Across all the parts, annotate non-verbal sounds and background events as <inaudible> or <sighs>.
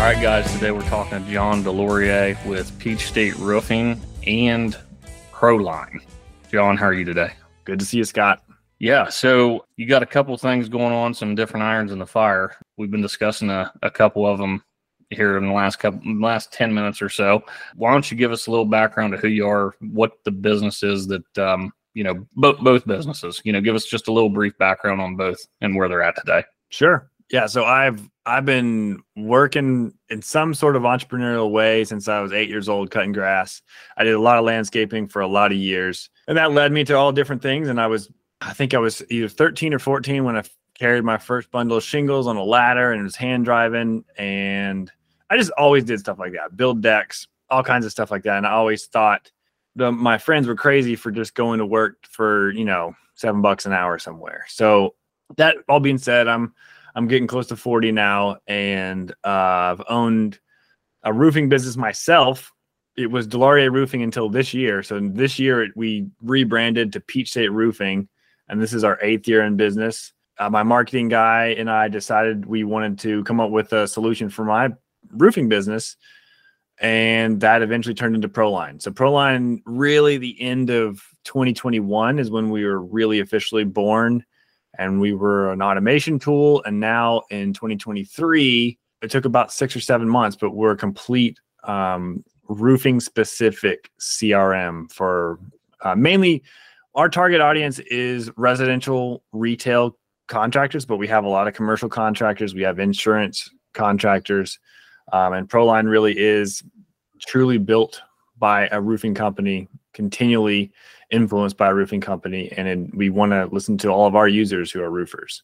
All right, guys. Today we're talking to John DeLaurier with Peach State Roofing and Proline. John, how are you today? Good to see you, Scott. Yeah, so you got a couple things going on, some different irons in the fire. We've been discussing a, a couple of them here in the last couple last 10 minutes or so. Why don't you give us a little background of who you are, what the business is that um, you know, both both businesses. You know, give us just a little brief background on both and where they're at today. Sure. Yeah, so I've I've been working in some sort of entrepreneurial way since I was eight years old, cutting grass. I did a lot of landscaping for a lot of years, and that led me to all different things. And I was, I think I was either 13 or 14 when I carried my first bundle of shingles on a ladder and was hand driving. And I just always did stuff like that, build decks, all kinds of stuff like that. And I always thought the my friends were crazy for just going to work for you know seven bucks an hour somewhere. So that all being said, I'm I'm getting close to 40 now, and uh, I've owned a roofing business myself. It was DeLaurier Roofing until this year. So this year we rebranded to Peach State Roofing, and this is our eighth year in business. Uh, my marketing guy and I decided we wanted to come up with a solution for my roofing business, and that eventually turned into Proline. So Proline, really, the end of 2021 is when we were really officially born and we were an automation tool. And now in 2023, it took about six or seven months, but we're a complete um, roofing specific CRM for uh, mainly our target audience is residential retail contractors, but we have a lot of commercial contractors. We have insurance contractors. Um, and Proline really is truly built by a roofing company, continually influenced by a roofing company, and we want to listen to all of our users who are roofers.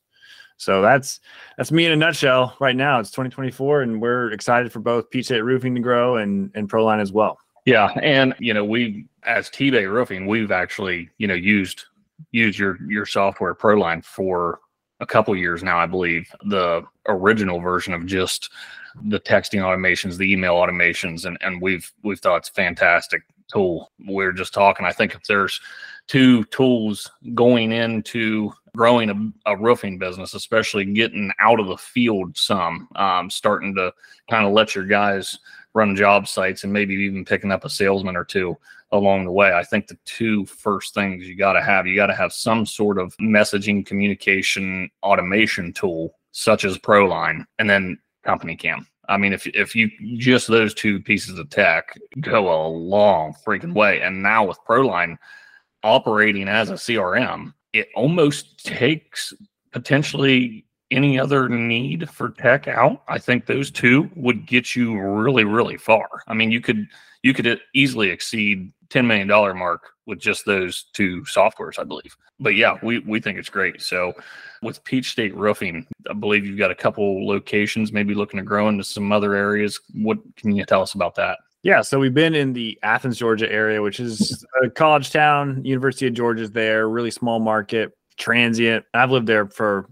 So that's that's me in a nutshell. Right now, it's 2024, and we're excited for both State Roofing to grow and and Proline as well. Yeah, and you know we as T Bay Roofing, we've actually you know used used your your software Proline for a couple years now, I believe. The original version of just the texting automations, the email automations, and and we've we've thought it's fantastic tool. We are just talking. I think if there's two tools going into growing a, a, roofing business, especially getting out of the field some, um, starting to kind of let your guys run job sites and maybe even picking up a salesman or two along the way. I think the two first things you got to have, you got to have some sort of messaging communication automation tool such as Proline and then Company Cam. I mean, if if you just those two pieces of tech go a long freaking way, and now with Proline operating as a CRM, it almost takes potentially any other need for tech out. I think those two would get you really, really far. I mean, you could you could easily exceed ten million dollar mark with just those two softwares, I believe. But yeah, we we think it's great. So with Peach State Roofing, I believe you've got a couple locations, maybe looking to grow into some other areas. What can you tell us about that? Yeah, so we've been in the Athens, Georgia area, which is a college town. University of Georgia's there, really small market, transient. I've lived there for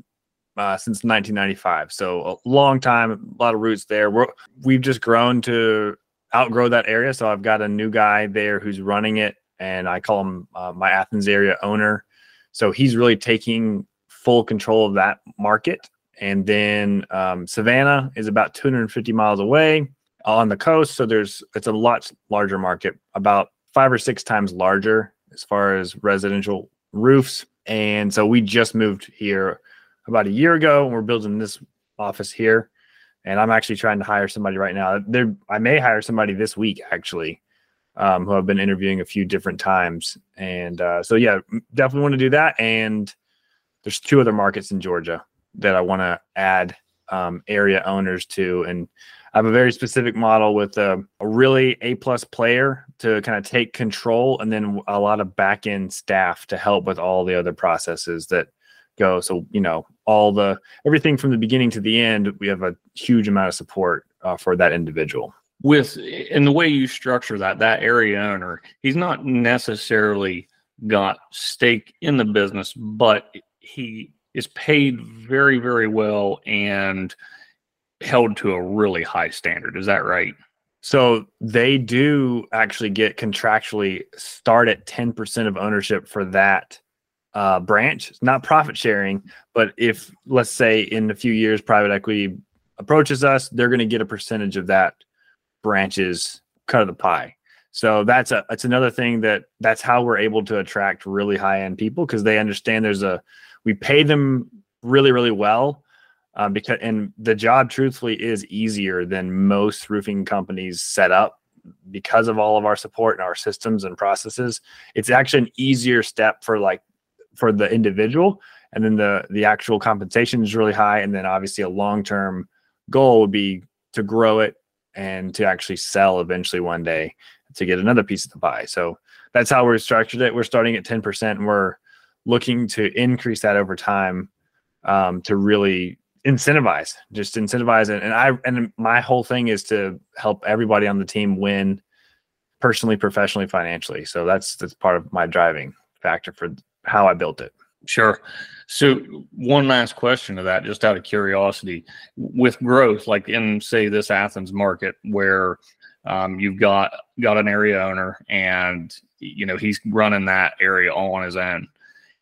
uh, since 1995, so a long time, a lot of roots there. We're, we've just grown to outgrow that area. So I've got a new guy there who's running it, and I call him uh, my Athens area owner. So he's really taking full control of that market. And then um, Savannah is about 250 miles away on the coast. So there's it's a lot larger market, about five or six times larger as far as residential roofs. And so we just moved here about a year ago, and we're building this office here. And I'm actually trying to hire somebody right now. There, I may hire somebody this week actually, um, who I've been interviewing a few different times. And uh, so yeah, definitely want to do that. And there's two other markets in Georgia that I want to add um, area owners to, and I have a very specific model with a, a really A plus player to kind of take control, and then a lot of back end staff to help with all the other processes that go. So you know, all the everything from the beginning to the end, we have a huge amount of support uh, for that individual. With in the way you structure that, that area owner, he's not necessarily got stake in the business, but he is paid very, very well and held to a really high standard. Is that right? So they do actually get contractually start at 10% of ownership for that uh, branch. Not profit sharing, but if let's say in a few years private equity approaches us, they're going to get a percentage of that branches cut of the pie. So that's a that's another thing that that's how we're able to attract really high end people because they understand there's a we pay them really really well um, because and the job truthfully is easier than most roofing companies set up because of all of our support and our systems and processes. It's actually an easier step for like for the individual, and then the the actual compensation is really high, and then obviously a long term goal would be to grow it and to actually sell eventually one day to get another piece of the pie. So that's how we're structured it. We're starting at 10% and we're looking to increase that over time um, to really incentivize, just incentivize it. And I, and my whole thing is to help everybody on the team win personally, professionally, financially. So that's, that's part of my driving factor for how I built it. Sure. So one last question to that, just out of curiosity, with growth, like in say this Athens market, where um, you've got got an area owner and you know he's running that area all on his own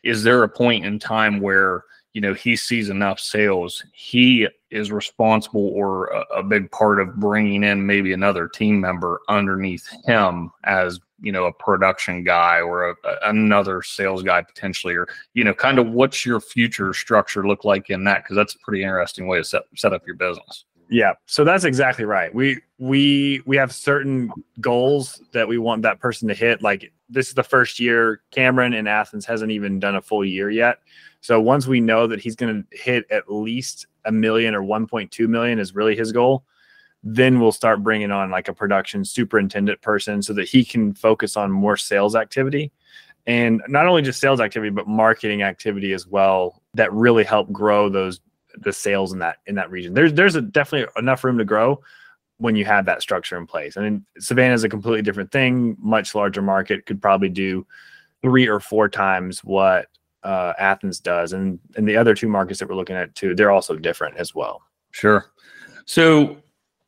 is there a point in time where you know he sees enough sales he is responsible or a, a, big part of bringing in maybe another team member underneath him as you know a production guy or a, a, another sales guy potentially or you know kind of what's your future structure look like in that because that's a pretty interesting way to set, set up your business yeah, so that's exactly right. We we we have certain goals that we want that person to hit. Like this is the first year Cameron in Athens hasn't even done a full year yet. So once we know that he's going to hit at least a million or 1.2 million is really his goal, then we'll start bringing on like a production superintendent person so that he can focus on more sales activity and not only just sales activity but marketing activity as well that really help grow those the sales in that in that region. There's there's a, definitely enough room to grow when you have that structure in place. I mean, Savannah is a completely different thing, much larger market, could probably do three or four times what uh, Athens does, and and the other two markets that we're looking at too, they're also different as well. Sure. So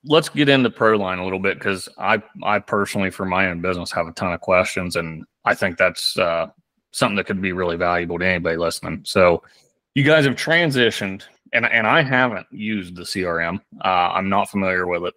let's get into Proline a little bit because I I personally, for my own business, have a ton of questions, and I think that's uh, something that could be really valuable to anybody listening. So you guys have transitioned and and I haven't used the CRM. Uh, I'm not familiar with it.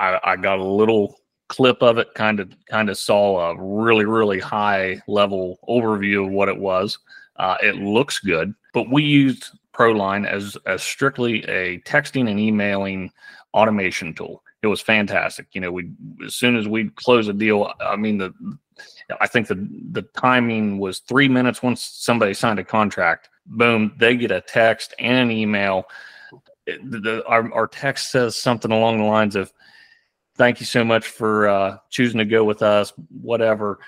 I, I got a little clip of it, kind of kind of saw a really really high level overview of what it was. Uh, it looks good, but we used ProLine as as strictly a texting and emailing automation tool. It was fantastic. You know, we as soon as we close a deal, I mean the I think the the timing was three minutes once somebody signed a contract boom, they get a text and an email. The, the, our, our text says something along the lines of, thank you so much for uh, choosing to go with us, whatever.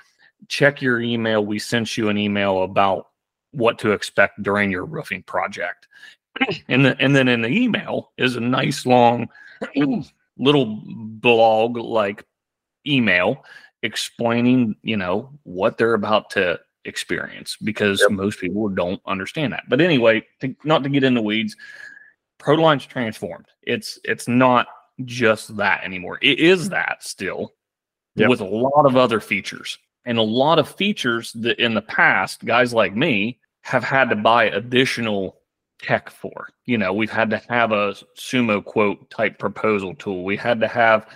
Check your email. We sent you an email about what to expect during your roofing project. <clears throat> and, the, and then in the email is a nice long <clears throat> little blog like email explaining, you know, what they're about to experience because yep. most people don't understand that. But anyway, to, not to get in the weeds, ProLine's transformed. It's it's not just that anymore. It is mm. that still yep. with a lot of other features. And a lot of features that in the past, guys like me have had to buy additional tech for. You know, we've had to have a SumoQuote type proposal tool. We had to have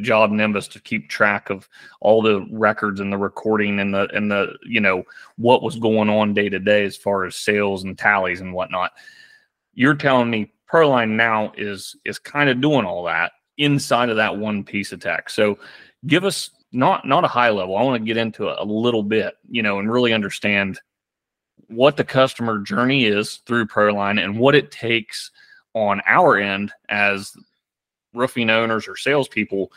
job Nimbus to keep track of all the records and the recording and the and the you know what was going on day to day as far as sales and tallies and whatnot. You're telling me Proline now is is kind of doing all that inside of that one piece tech. So give us not not a high level. I want to get into a, a little bit, you know, and really understand what the customer journey is through Proline and what it takes on our end as roofing owners or salespeople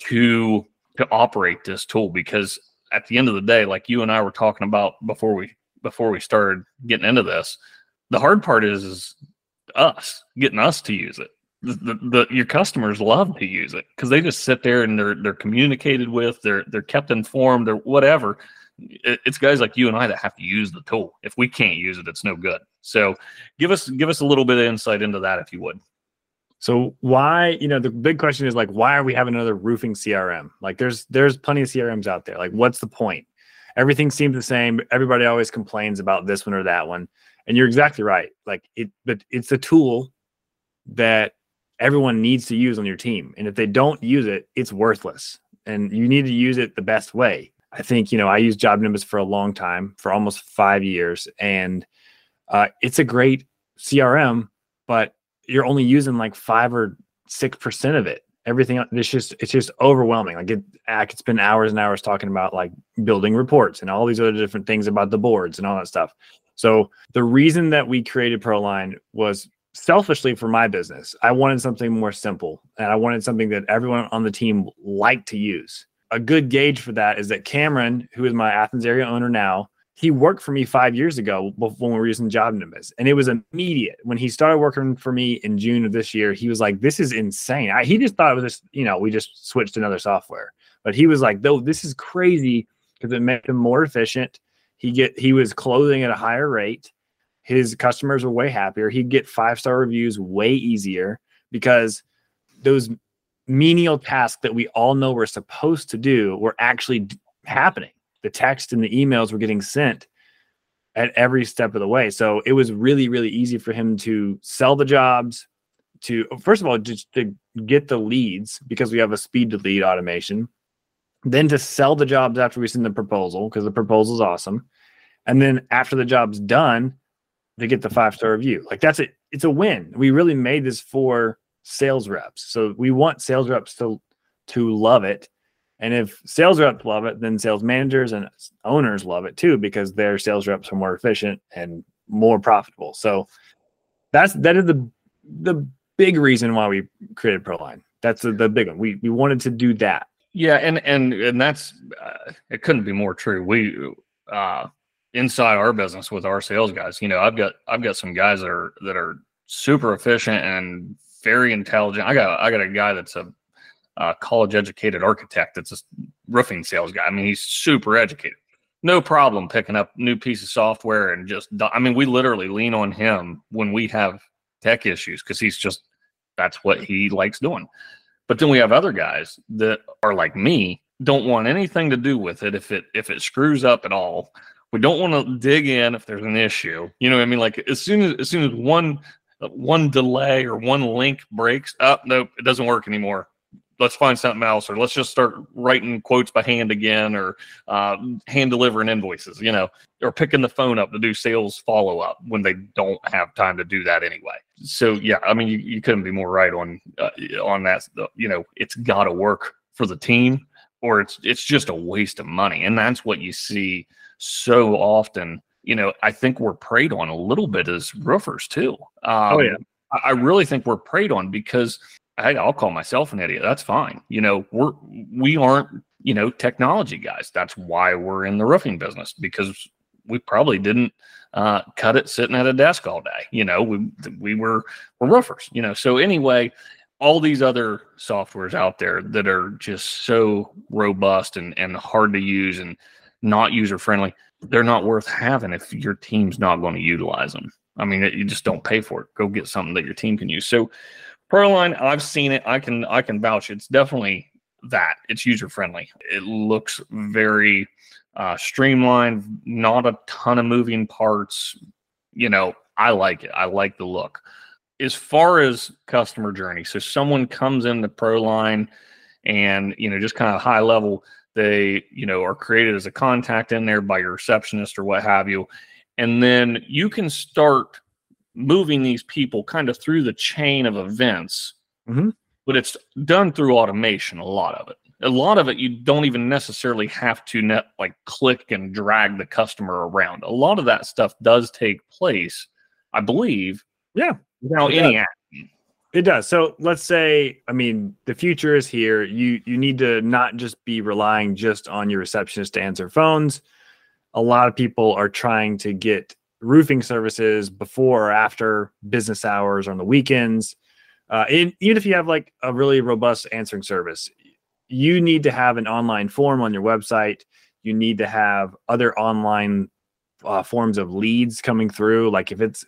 to to operate this tool because at the end of the day, like you and I were talking about before we before we started getting into this, the hard part is is us getting us to use it. The, the, the your customers love to use it because they just sit there and they're they're communicated with, they're they're kept informed, they're whatever. It, it's guys like you and I that have to use the tool. If we can't use it, it's no good. So, give us give us a little bit of insight into that, if you would. So why, you know, the big question is like, why are we having another roofing CRM? Like there's there's plenty of CRMs out there. Like, what's the point? Everything seems the same. Everybody always complains about this one or that one. And you're exactly right. Like it, but it's a tool that everyone needs to use on your team. And if they don't use it, it's worthless. And you need to use it the best way. I think, you know, I used Job Nimbus for a long time, for almost five years. And uh, it's a great CRM, but you're only using like five or six percent of it. Everything it's just it's just overwhelming. Like it, I could spend hours and hours talking about like building reports and all these other different things about the boards and all that stuff. So the reason that we created Proline was selfishly for my business. I wanted something more simple and I wanted something that everyone on the team liked to use. A good gauge for that is that Cameron, who is my Athens area owner now, he worked for me five years ago when we were using Job Nimbus, and it was immediate. When he started working for me in June of this year, he was like, "This is insane." I, he just thought it was just, you know, we just switched another software, but he was like, "Though this is crazy because it made him more efficient. He get he was closing at a higher rate. His customers were way happier. He'd get five star reviews way easier because those menial tasks that we all know we're supposed to do were actually happening the text and the emails were getting sent at every step of the way. So it was really, really easy for him to sell the jobs, to first of all, just to get the leads because we have a speed to lead automation, then to sell the jobs after we send the proposal because the proposal is awesome. And then after the job's done, to get the five star review. Like that's it. It's a win. We really made this for sales reps. So we want sales reps to to love it and if sales reps love it, then sales managers and owners love it too because their sales reps are more efficient and more profitable. So that's that is the the big reason why we created Proline. That's the, the big one. We we wanted to do that. Yeah, and and and that's uh, it couldn't be more true. We uh inside our business with our sales guys, you know, I've got I've got some guys that are that are super efficient and very intelligent. I got I got a guy that's a uh, college educated architect that's a roofing sales guy. I mean, he's super educated. No problem picking up new piece of software and just, I mean, we literally lean on him when we have tech issues because he's just, that's what he likes doing. But then we have other guys that are like me, don't want anything to do with it if it if it screws up at all. We don't want to dig in if there's an issue. You know what I mean? Like as soon as as soon as one one delay or one link breaks, up, oh, nope, it doesn't work anymore let's find something else or let's just start writing quotes by hand again or uh, hand delivering invoices you know or picking the phone up to do sales follow up when they don't have time to do that anyway. So yeah i mean you, you couldn't be more right on uh, on that you know it's got to work for the team or it's it's just a waste of money. And that's what you see so often. You know i think we're preyed on a little bit as roofers too. Um, oh yeah. I really think we're preyed on because I, I'll call myself an idiot. That's fine. You know, we're we aren't you know technology guys. That's why we're in the roofing business because we probably didn't uh, cut it sitting at a desk all day. You know, we we were we're roofers. You know, so anyway, all these other softwares out there that are just so robust and and hard to use and not user friendly, they're not worth having if your team's not going to utilize them. I mean, you just don't pay for it. Go get something that your team can use. So Proline, I've seen it. I can I can vouch. It's definitely that. It's user friendly. It looks very uh, streamlined. Not a ton of moving parts. You know, I like it. I like the look. As far as customer journey, so someone comes into Proline, and you know, just kind of high level, they you know are created as a contact in there by your receptionist or what have you, and then you can start moving these people kind of through the chain of events, mm-hmm. but it's done through automation. A lot of it, a lot of it, you don't even necessarily have to net like click and drag the customer around. A lot of that stuff does take place, I believe. Yeah, without any action. It does. So let's say, I mean, the future is here. You you need to not just be relying just on your receptionist to answer phones. A lot of people are trying to get roofing services before or after business hours or on the weekends. Uh, even if you have like a really robust answering service, you need to have an online form on your website. You need to have other online uh, forms of leads coming through. Like if it's,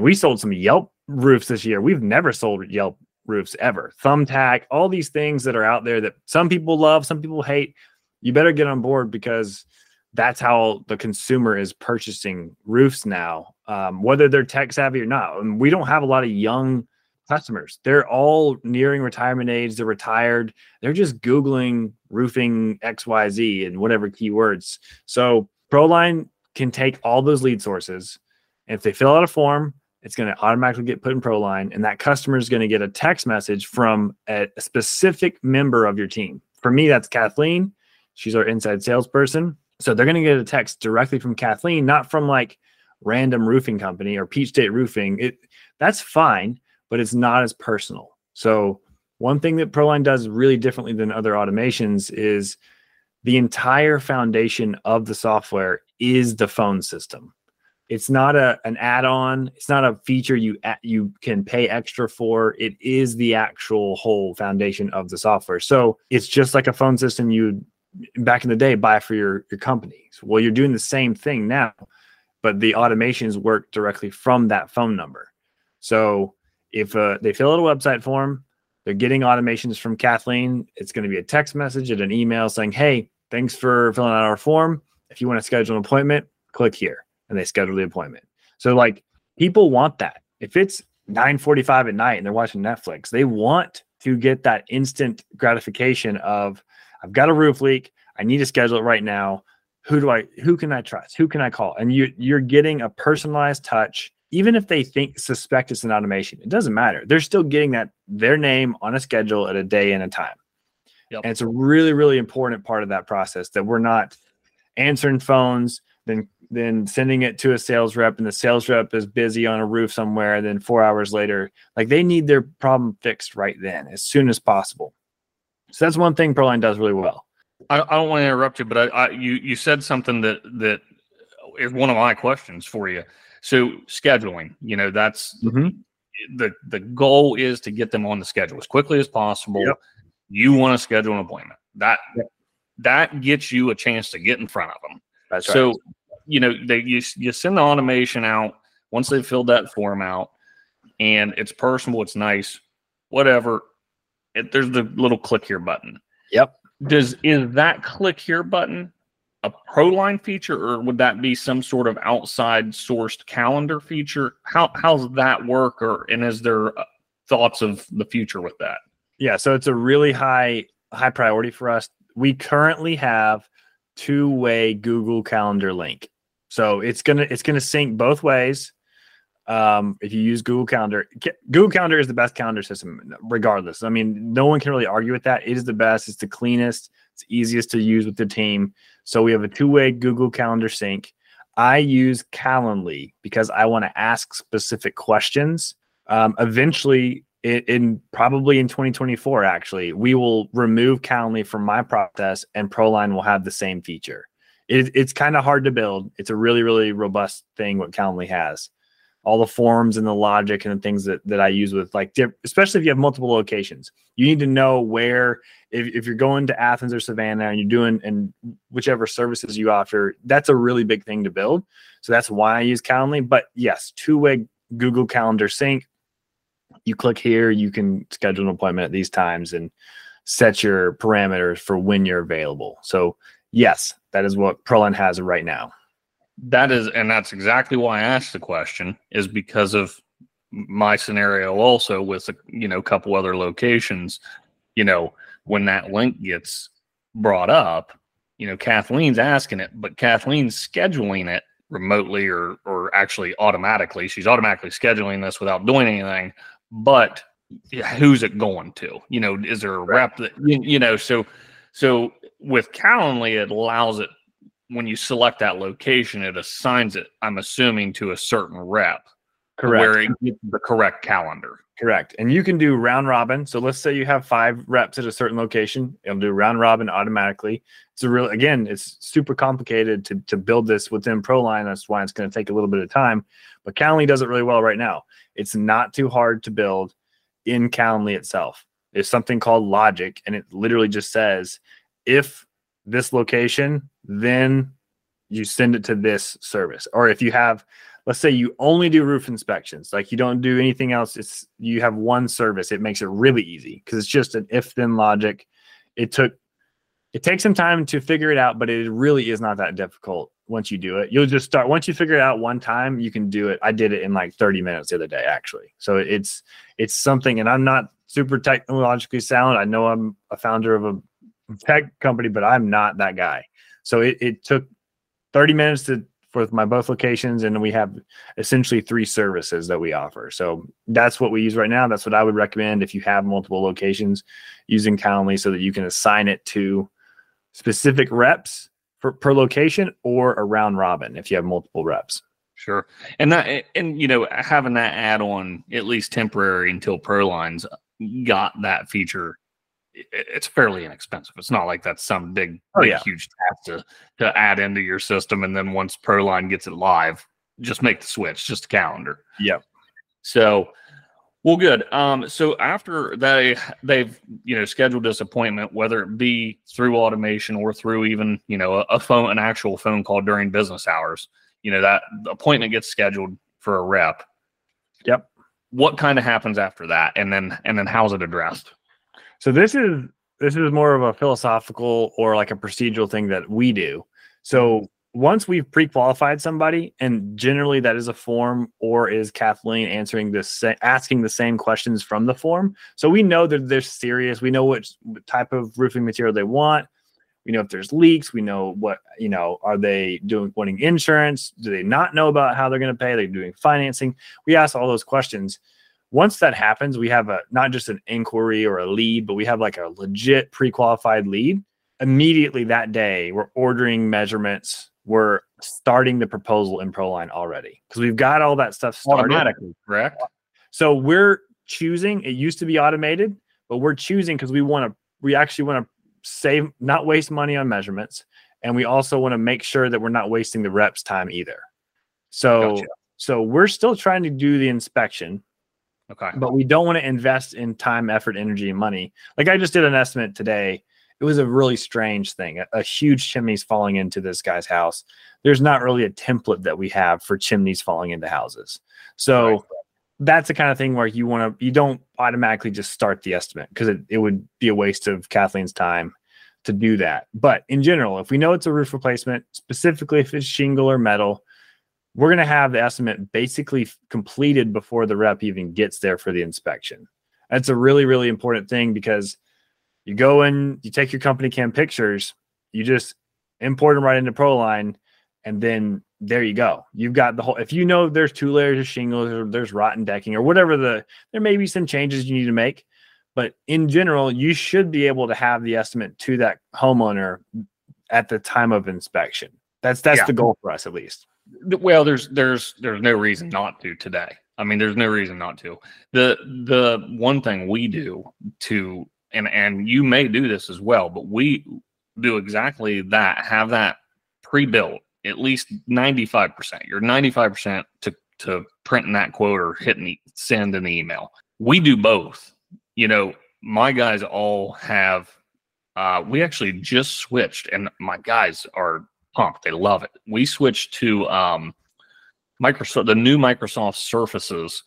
we sold some Yelp roofs this year. We've never sold Yelp roofs ever. Thumbtack, all these things that are out there that some people love, some people hate. You better get on board because that's how the consumer is purchasing roofs now, um, whether they're tech savvy or not. And we don't have a lot of young customers. They're all nearing retirement age. They're retired. They're just Googling roofing XYZ and whatever keywords. So Proline can take all those lead sources. And if they fill out a form, it's going to automatically get put in Proline. And that customer is going to get a text message from a, a specific member of your team. For me, that's Kathleen. She's our inside salesperson. So they're going to get a text directly from Kathleen, not from like random roofing company or Peach State Roofing. It that's fine, but it's not as personal. So one thing that Proline does really differently than other automations is the entire foundation of the software is the phone system. It's not a an add-on. It's not a feature you you can pay extra for. It is the actual whole foundation of the software. So it's just like a phone system you back in the day buy for your your companies. Well, you're doing the same thing now, but the automations work directly from that phone number. So if uh, they fill out a website form, they're getting automations from Kathleen. It's going to be a text message and an email saying, "Hey, thanks for filling out our form. If you want to schedule an appointment, click here," and they schedule the appointment. So like people want that. If it's 9:45 at night and they're watching Netflix, they want to get that instant gratification of I've got a roof leak. I need to schedule it right now. Who do I who can I trust? Who can I call? And you you're getting a personalized touch even if they think suspect it's an automation, it doesn't matter. They're still getting that their name on a schedule at a day and a time. Yep. And it's a really, really important part of that process that we're not answering phones, then then sending it to a sales rep, and the sales rep is busy on a roof somewhere. Then four hours later, like they need their problem fixed right then, as soon as possible. So that's one thing Proline does really well. I, I don't want to interrupt you, but I, I, you you said something that that is one of my questions for you. So scheduling, you know, that's mm-hmm. the the goal is to get them on the schedule as quickly as possible. Yep. You want to schedule an appointment. That yep. that gets you a chance to get in front of them. That's so, right. you know, they you, you send the automation out once they've filled that form out, and it's personal, it's nice, whatever. It, there's the little click here button. Yep. Does is that click here button a Proline feature, or would that be some sort of outside sourced calendar feature? How how's that work, or and is there uh, thoughts of the future with that? Yeah, so it's a really high high priority for us. We currently have two way Google Calendar link, so it's gonna it's gonna sync both ways. Um, if you use Google Calendar, Google Calendar is the best calendar system, regardless. I mean, no one can really argue with that. It is the best. It's the cleanest. It's easiest to use with the team. So we have a two-way Google Calendar sync. I use Calendly because I want to ask specific questions. Um, eventually, in, in, probably in 2024, actually, we will remove Calendly from my process, and Proline will have the same feature. It, it's kind of hard to build. It's a really, really robust thing what Calendly has all the forms and the logic and the things that, that I use with like, especially if you have multiple locations, you need to know where, if, if you're going to Athens or Savannah and you're doing, and whichever services you offer, that's a really big thing to build. So that's why I use Calendly. But yes, two way Google Calendar sync. You click here, you can schedule an appointment at these times and set your parameters for when you're available. So yes, that is what Proline has right now that is and that's exactly why i asked the question is because of my scenario also with a you know a couple other locations. You know when that link gets brought up you know kathleen's asking it but kathleen's scheduling it remotely or or actually automatically. She's automatically scheduling this without doing anything but who's it going to? You know is there a rep that you, you know so so with calendly it allows it when you select that location, it assigns it, I'm assuming, to a certain rep. Correct. Where it gets the correct calendar. Correct. And you can do round robin. So let's say you have five reps at a certain location. It'll do round robin automatically. It's a real again, it's super complicated to, to build this within Proline. That's why it's going to take a little bit of time. But Calendly does it really well right now. It's not too hard to build in Calendly itself. There's something called logic, and it literally just says if this location, then you send it to this service. Or if you have, let's say you only do roof inspections, like you don't do anything else, it's you have one service, it makes it really easy because it's just an if then logic. It took it takes some time to figure it out, but it really is not that difficult once you do it. You'll just start once you figure it out one time, you can do it. I did it in like 30 minutes the other day, actually. So it's it's something, and I'm not super technologically sound. I know I'm a founder of a tech company, but I'm not that guy. So it, it took 30 minutes to for my both locations, and we have essentially three services that we offer. So that's what we use right now. That's what I would recommend if you have multiple locations using Calendly so that you can assign it to specific reps for, per location or around robin if you have multiple reps. Sure. And that and you know having that add on at least temporary until Prolines got that feature it's fairly inexpensive. It's not like that's some big, oh, big yeah. huge task to to add into your system, and then once Proline gets it live, just make the switch, just a calendar. Yep. So, well, good. Um, so after they they've you know scheduled this appointment, whether it be through automation or through even you know a, a phone, an actual phone call during business hours, you know that appointment gets scheduled for a rep. Yep. What kind of happens after that, and then and then how's it addressed? So this is this is more of a philosophical or like a procedural thing that we do. So mm-hmm. once we've pre-qualified somebody, and generally that is a form or is Kathleen answering this, asking the same questions from the form. So we know that they're serious. We know what type of roofing material they want. We know if there's leaks. We know what you know. Are they doing wanting insurance? Do they not know about how they're going to pay? They're doing financing. We ask all those questions, once that happens, we have a not just an inquiry or a lead, but we have like a legit pre-qualified lead. Immediately that day, we're ordering measurements. We're starting the proposal in Proline already because we've got all that stuff started. Automatically, correct? So we're choosing. It used to be automated, but we're choosing because we want to. We actually want to save, not waste money on measurements, and we also want to make sure that we're not wasting the reps' time either. So, gotcha. so we're still trying to do the inspection Okay. But we don't want to invest in time, effort, energy, and money. Like I just did an estimate today. It was a really strange thing. A, a huge chimney's falling into this guy's house. There's not really a template that we have for chimneys falling into houses. So right. that's the kind of thing where you want to you don't automatically just start the estimate because it, it would be a waste of Kathleen's time to do that. But in general, if we know it's a roof replacement, specifically if it's shingle or metal, we're going to have the estimate basically completed before the rep even gets there for the inspection. That's a really, really important thing because you go in, you take your company cam pictures, you just import them right into Proline, and then there you go. You've got the whole. If you know there's two layers of shingles or there's rotten decking or whatever the, there may be some changes you need to make, but in general, you should be able to have the estimate to that homeowner at the time of inspection. That's that's yeah. the goal for us at least. Well, there's there's there's no reason not to today. I mean, there's no reason not to. The the one thing we do to and and you may do this as well, but we do exactly that. Have that pre-built at least 95%. You're 95% to to printing that quote or hitting the send in the email. We do both. You know, my guys all have uh we actually just switched and my guys are pumped. They love it. We switched to um, Microsoft, the new Microsoft Surfaces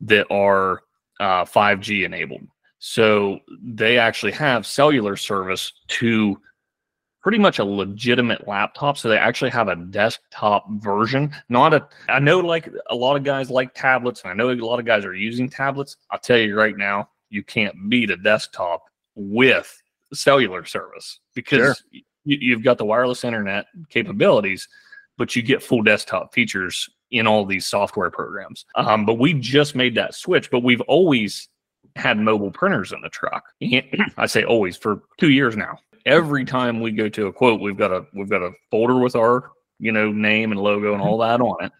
that are uh, 5G enabled. So they actually have cellular service to pretty much a legitimate laptop. So they actually have a desktop version. Not a, I know like a lot of guys like tablets, and I know a lot of guys are using tablets. I'll tell you right now, you can't beat a desktop with cellular service because sure you, have got the wireless internet capabilities, but you get full desktop features in all these software programs. Um, but we just made that switch, but we've always had mobile printers in the truck. <clears throat> I say always for two years now. Every time we go to a quote, we've got a we've got a folder with our you know name and logo and all that on it,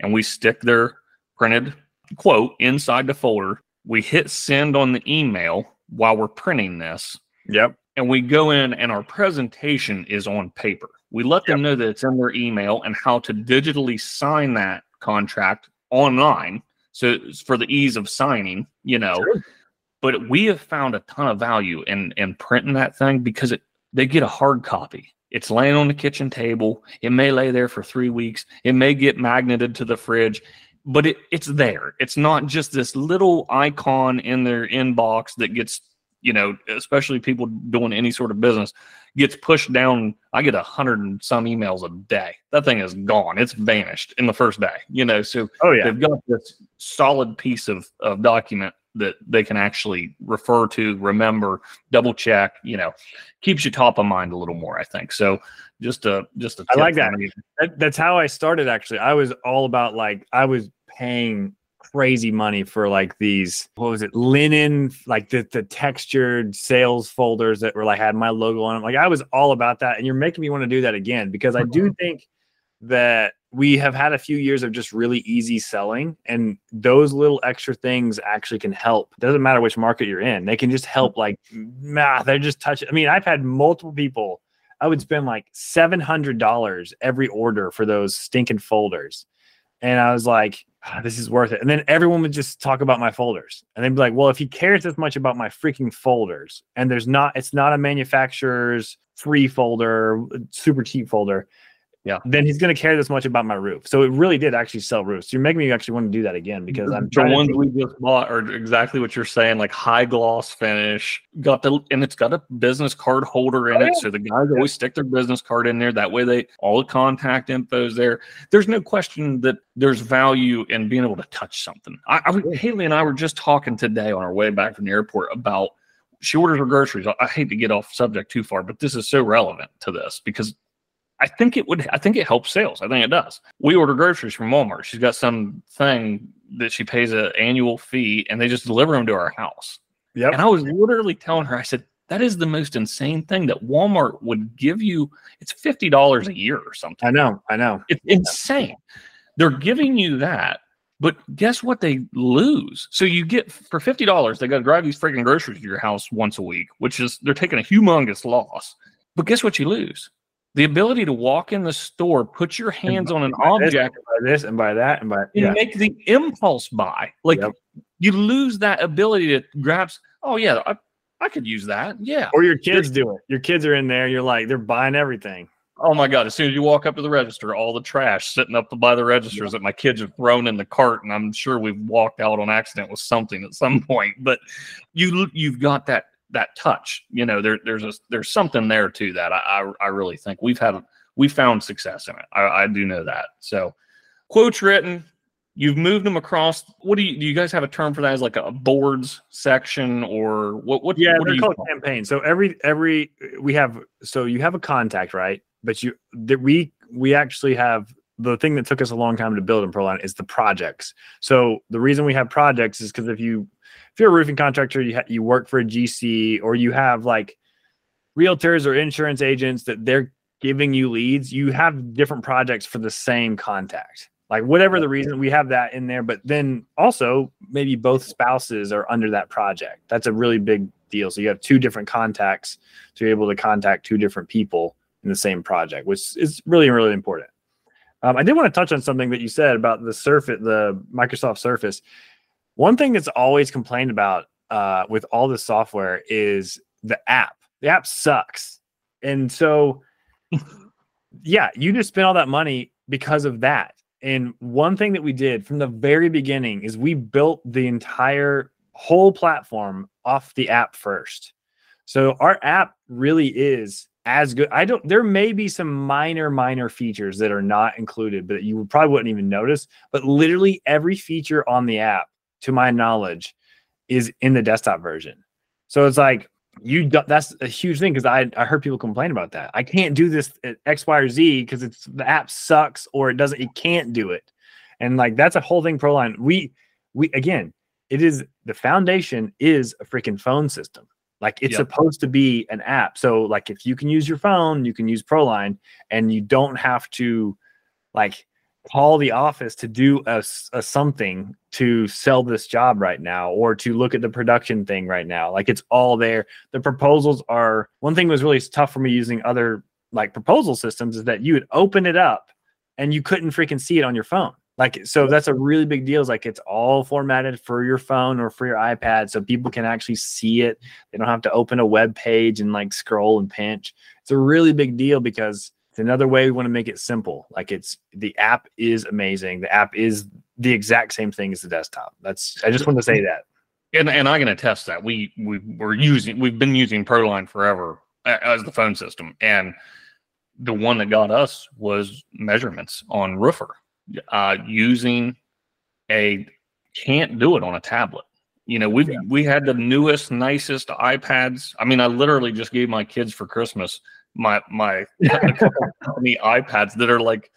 and we stick their printed quote inside the folder. We hit send on the email while we're printing this. Yep and we go in and our presentation is on paper. We let them know that it's in their email and how to digitally sign that contract online. So for the ease of signing, you know. Sure. But we have found a ton of value in in printing that thing because it they get a hard copy. It's laying on the kitchen table. It may lay there for three weeks. It may get magneted to the fridge, but it, it's there. It's not just this little icon in their inbox that gets you know, especially people doing any sort of business, gets pushed down. I get a hundred and some emails a day. That thing is gone. It's vanished in the first day. You know, so Oh yeah. they've got this solid piece of, of document that they can actually refer to, remember, double check. You know, keeps you top of mind a little more. I think so. Just a just a. I like that. That, that's how I started actually. I was all about like I was paying crazy money for like these what was it linen like the the textured sales folders that were like had my logo on them like i was all about that and you're making me want to do that again because i do uh-huh. think that we have had a few years of just really easy selling and those little extra things actually can help. Doesn't matter which market you're in they can just mm-hmm. help like nah, they're just touch i mean i've had multiple people i would spend like $700 every order for those stinking folders and i was like "Ah, this is worth it. And then everyone would just talk about my folders. And they'd be like well if he cares this much about my freaking folders and there's not it's not a manufacturer's free folder super cheap folder Yeah. then he's going to care this much about my roof so it really did actually sell roofs you're making me actually want to do that again because i'm the trying to ones we just bought are exactly what you're saying, like high gloss finish. Got the and it's got a business card holder in Oh, it, yeah. so the guys always stick their business card in there. That way, they all the contact info is there. There's no question that there's value in being able to touch something. I, I Haley and I were just talking today on our way back from the airport about she orders her groceries. I hate to get off subject too far, but this is so relevant to this because I think it would. I think it helps sales. I think it does. We order groceries from Walmart. She's got some thing that she pays an annual fee, and they just deliver them to our house. Yeah. And I was literally telling her, I said, "That is the most insane thing that Walmart would give you. It's fifty dollars a year or something. i know i know It's insane. They're giving you that." But guess what? They lose. So you get for fifty dollars, they got to drive these freaking groceries to your house once a week, which is they're taking a humongous loss. But guess what? You lose the ability to walk in the store, put your hands on an buy this, object, by this and by that and by and make the impulse buy. Like Yep. you lose that ability to grab. Oh yeah, I, I could use that. Yeah. or your kids do it your kids are in there you're like they're buying everything Oh my god! As soon as you walk up to the register, all the trash sitting up by the registers that my kids have thrown in the cart, and I'm sure we've walked out on accident with something at some <laughs> point. But you you've got that that touch. You know, there there's a there's something there to that. I I, I really think we've had we found success in it. I, I do know that. So quotes written. You've moved them across. What do you do? You guys have a term for that? As like a boards section or what? What? Yeah, what do they're you called call- campaigns. So every every we have so you have a contact, right? But you that we we actually have the thing that took us a long time to build in Proline is the projects. So the reason we have projects is because if you if you're a roofing contractor, you ha- you work for a GC or you have like realtors or insurance agents that they're giving you leads, you have different projects for the same contact. Like whatever the reason, we have that in there. But then also maybe both spouses are under that project. That's a really big deal. So you have two different contacts to be able to contact two different people in the same project, which is really really important. Um, I did want to touch on something that you said about the Surface, the Microsoft Surface. One thing that's always complained about uh, with all this software is the app. The app sucks, and so <laughs> yeah, you just spent all that money because of that. And one thing that we did from the very beginning is we built the entire whole platform off the app first. So our app really is as good. I don't there may be some minor minor features that are not included but you probably wouldn't even notice, but literally every feature on the app to my knowledge is in the desktop version. So it's like you do, that's a huge thing because I, I heard people complain about that. I can't do this at X, Y, or Z because it's the app sucks or it doesn't, it can't do it. And like that's a whole thing Proline. We we again, it is the foundation is a freaking phone system. Like it's Yep. supposed to be an app. So like if you can use your phone, you can use Proline and you don't have to like call the office to do a something to sell this job right now or to look at the production thing right now. Like it's all there. The proposals are one thing was really tough for me using other like proposal systems is that you would open it up and you couldn't freaking see it on your phone. Like so that's a really big deal. Is like it's all formatted for your phone or for your iPad so people can actually see it. They don't have to open a web page and like scroll and pinch. It's a really big deal because it's another way we want to make it simple. Like it's the app is amazing. The app is the exact same thing as the desktop. That's I just want to say that. And and I can attest that we we were using we've been using Proline forever as the phone system, and the one that got us was measurements on roofer uh, using a can't do it on a tablet. You know, we yeah. we had the newest, nicest iPads. I mean, I literally just gave my kids for Christmas my my <laughs> <laughs> company iPads that are like,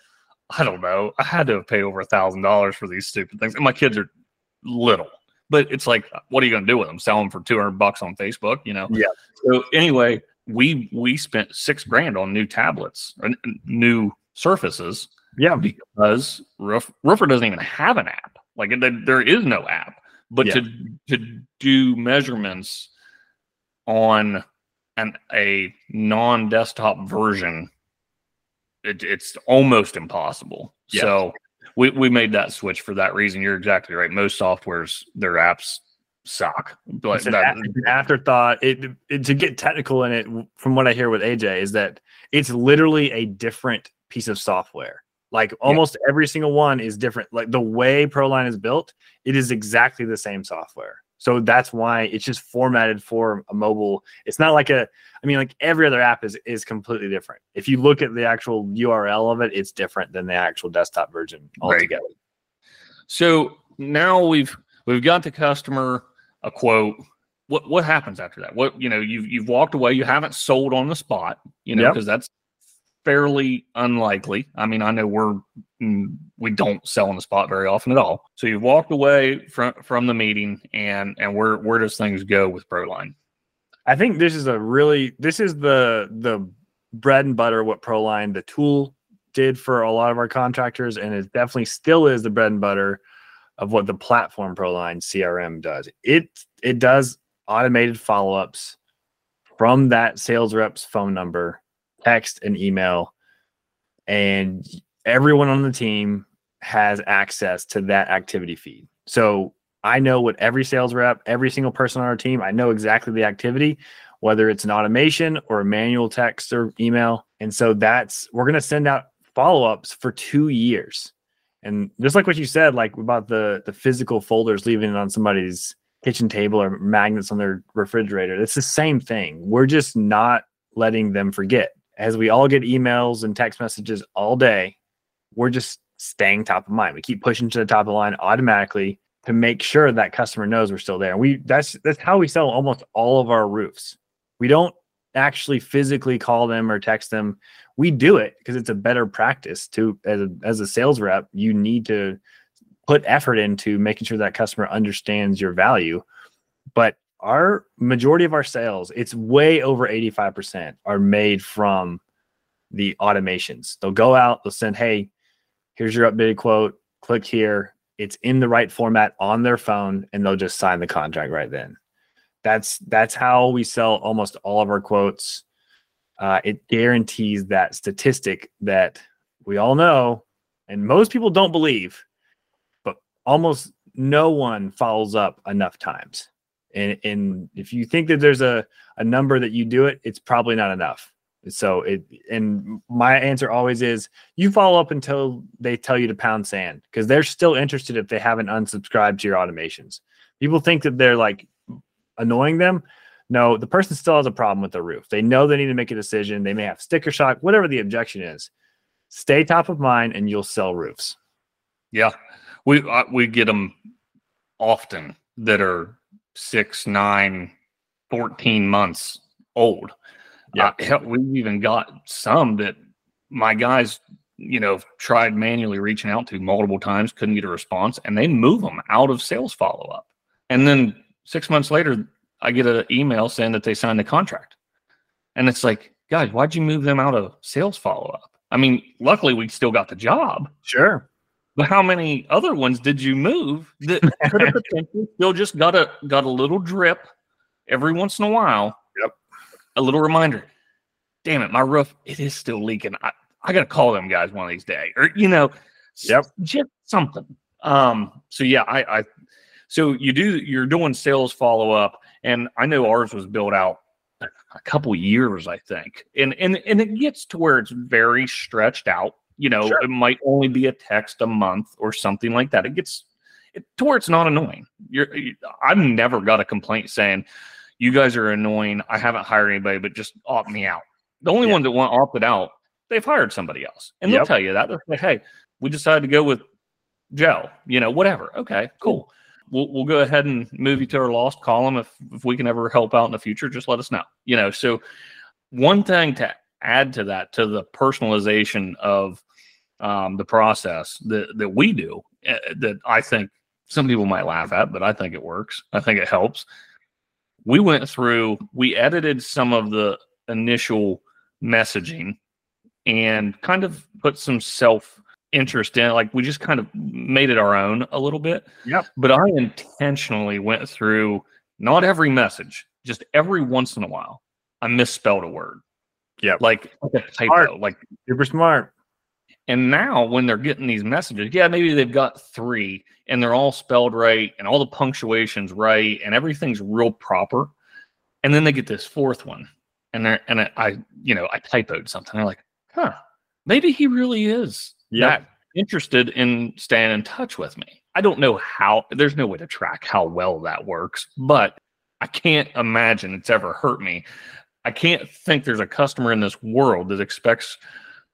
I don't know, I had to pay over a thousand dollars for these stupid things, and my kids are little. But it's like, what are you going to do with them? Sell them for two hundred bucks on Facebook? You know? Yeah. So anyway, we we spent six grand on new tablets, and new surfaces. Yeah, because Roof, Roofr doesn't even have an app. Like there is no app. But yeah. to to do measurements on an a non-desktop version, it, it's almost impossible. So we, we made that switch for that reason. You're exactly right. Most softwares, their apps suck. But it's an, that, afterthought. It, it, to get technical in it, from what I hear with AJ, is that it's literally a different piece of software. Like almost yeah. every single one is different. Like the way Proline is built, it is exactly the same software. So that's why it's just formatted for a mobile. It's not like a, I mean, like every other app is is completely different. If you look at the actual URL of it, it's different than the actual desktop version altogether. Right. So now we've we've got the customer a quote. What what happens after that? What you know, you've you've walked away, you haven't sold on the spot, you know, because yep. that's fairly unlikely. I mean, I know we're mm, we don't sell on the spot very often at all. So you've walked away from from the meeting, and and where where does things go with Proline? I think this is a really this is the the bread and butter what Proline the tool did for a lot of our contractors, and it definitely still is the bread and butter of what the platform Proline CRM does. It it does automated follow ups from that sales rep's phone number text, and email, and everyone on the team has access to that activity feed. So I know what every sales rep, every single person on our team, I know exactly the activity, whether it's an automation or a manual text or email. And so that's we're going to send out follow-ups for 2 years. And just like what you said like about the the physical folders leaving it on somebody's kitchen table or magnets on their refrigerator, it's the same thing. We're just not letting them forget as we all get emails and text messages all day, we're just staying top of mind. We keep pushing to the top of the line automatically to make sure that customer knows we're still there. We that's that's how we sell almost all of our roofs. We don't actually physically call them or text them. We do it because it's a better practice to as a, as a sales rep, you need to put effort into making sure that customer understands your value. But our majority of our sales, it's way over 85%, are made from the automations. They'll go out, they'll send, hey, here's your updated quote, click here. It's in the right format on their phone, and they'll just sign the contract right then. That's that's how we sell almost all of our quotes. Uh, it guarantees that statistic that we all know, and most people don't believe, but almost no one follows up enough times. And, and if you think that there's a, a number that you do it, it's probably not enough. So it and my answer always is you follow up until they tell you to pound sand because they're still interested if they haven't unsubscribed to your automations. People think that they're like annoying them. No, the person still has a problem with the roof. They know they need to make a decision. They may have sticker shock, whatever the objection is. Stay top of mind, and you'll sell roofs. Yeah, we uh, we get them often that are six, nine, 14 months old. Yeah. Uh, we've even got some that my guys, you know, tried manually reaching out to multiple times, couldn't get a response, and they move them out of sales follow up. And then six months later, I get an email saying that they signed the contract. And it's like, guys, why'd you move them out of sales follow up? I mean, luckily we still got the job. Sure. But how many other ones did you move that <laughs> could have potentially still just got a got a little drip every once in a while? Yep. A little reminder. Damn it, my roof it is still leaking. I, I gotta call them guys one of these days. Or you know, yep, just something. Um, so yeah, I, I so you do you're doing sales follow up, and I know ours was built out a couple years, I think. And and and it gets to where it's very stretched out you know, sure. it might only be a text a month or something like that. It gets to where it's not annoying. You're, you, I've never got a complaint saying you guys are annoying. I haven't hired anybody, but just opt me out. The only Yeah. one that want opted out, they've hired somebody else, and they'll tell you that. They're like, "Hey, we decided to go with Joe. You know, whatever. Okay, cool. We'll we'll go ahead and move you to our lost column. If if we can ever help out in the future, just let us know. You know, so one thing to add to that to the personalization of um, the process that that we do uh, that I think some people might laugh at, but I think it works. I think it helps. We went through, we edited some of the initial messaging and kind of put some self interest in it. Like we just kind of made it our own a little bit. Yep. But I intentionally went through not every message, just every once in a while. I misspelled a word. Yep. Like, like a typo. Smart. Like Super smart. and now when they're getting these messages, yeah, maybe they've got three and they're all spelled right and all the punctuation's right and everything's real proper. And then they get this fourth one. And they're and I, I you know, I typoed something. I'm like, huh, maybe he really is Yep. that interested in staying in touch with me. I don't know how there's no way to track how well that works, but I can't imagine it's ever hurt me. I can't think there's a customer in this world that expects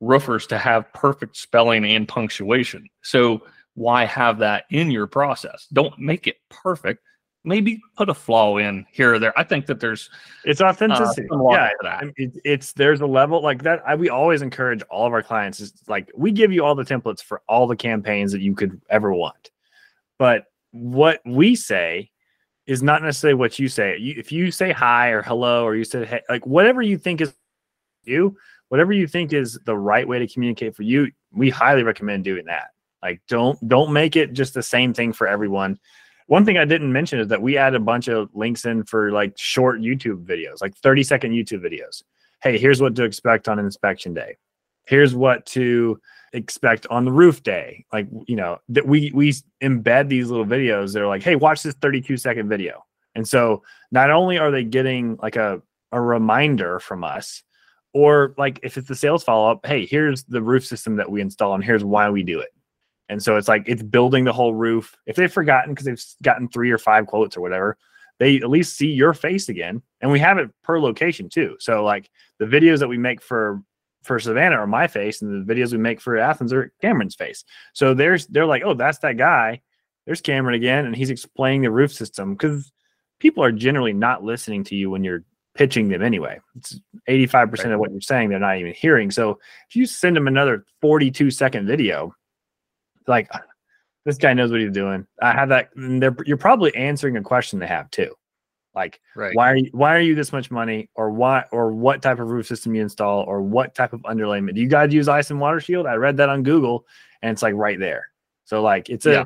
roofers to have perfect spelling and punctuation. So why have that in your process? Don't make it perfect. Maybe put a flaw in here or there. I think that there's It's uh, authenticity. logic yeah. I mean, it, it's there's a level like that. I, we always encourage all of our clients is like we give you all the templates for all the campaigns that you could ever want, but what we say is not necessarily what you say. You, if you say hi or hello or you said hey, like whatever you think is you, whatever you think is the right way to communicate for you, we highly recommend doing that. Like don't don't make it just the same thing for everyone. One thing I didn't mention is that we add a bunch of links in for like short YouTube videos, like 30 second YouTube videos. Hey, here's what to expect on inspection day. Here's what to expect on the roof day. Like, you know, that we we embed these little videos that are like, hey, watch this 32 second video. And so not only are they getting like a, a reminder from us, or like if it's the sales follow-up, hey, here's the roof system that we install and here's why we do it. And so it's like it's building the whole roof. If they've forgotten because they've gotten three or five quotes or whatever, they at least see your face again. And we have it per location too. So like the videos that we make for for Savannah are my face, and the videos we make for Athens are Cameron's face. So there's they're like, oh, that's that guy. There's Cameron again, and he's explaining the roof system because people are generally not listening to you when you're pitching them anyway. It's 85% Right. of what you're saying they're not even hearing. So if you send them another 42 second video, like this guy knows what he's doing. I have that. and They're, you're probably answering a question they have too. Like, Right. why are you, why are you this much money, or why, or what type of roof system you install, or what type of underlayment? Do you guys use ice and water shield? I read that on Google, and it's like right there. So like, it's a, Yeah.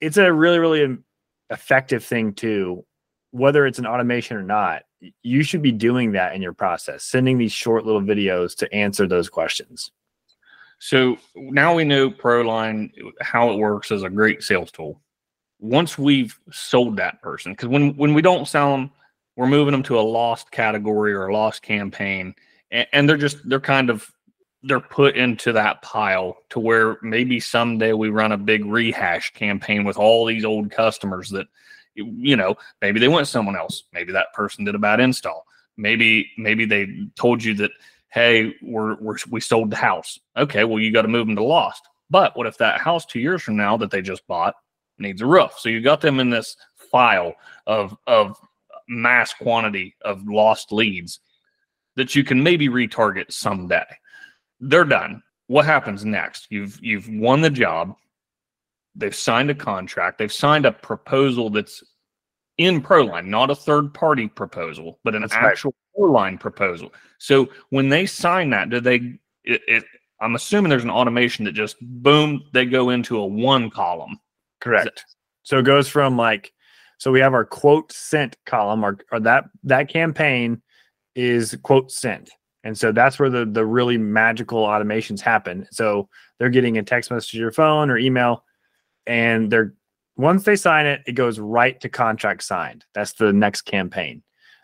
it's a really really um, effective thing too. Whether it's an automation or not, you should be doing that in your process, sending these short little videos to answer those questions. So now we know Proline how it works as a great sales tool. Once we've sold that person, because when when we don't sell them, we're moving them to a lost category or a lost campaign, and, and they're just they're kind of they're put into that pile to where maybe someday we run a big rehash campaign with all these old customers that you know maybe they went someone else maybe that person did a bad install maybe maybe they told you that hey, we're, we're we sold the house. Okay, well you got to move them to lost. But what if that house two years from now that they just bought needs a roof? So you got them in this file of of mass quantity of lost leads that you can maybe retarget someday. They're done. What happens next? You've you've won the job. They've signed a contract. They've signed a proposal that's in Proline, not a third party proposal, but an That's right. actual Proline proposal. So when they sign that, do they? It, it, I'm assuming there's an automation that just boom, they go into a one column. Correct. So it goes from like, so we have our quote sent column, or, or that that campaign is quote sent, and so that's where the the really magical automations happen. So they're getting a text message to your phone or email, and they're once they sign it, it goes right to contract signed. That's the next campaign.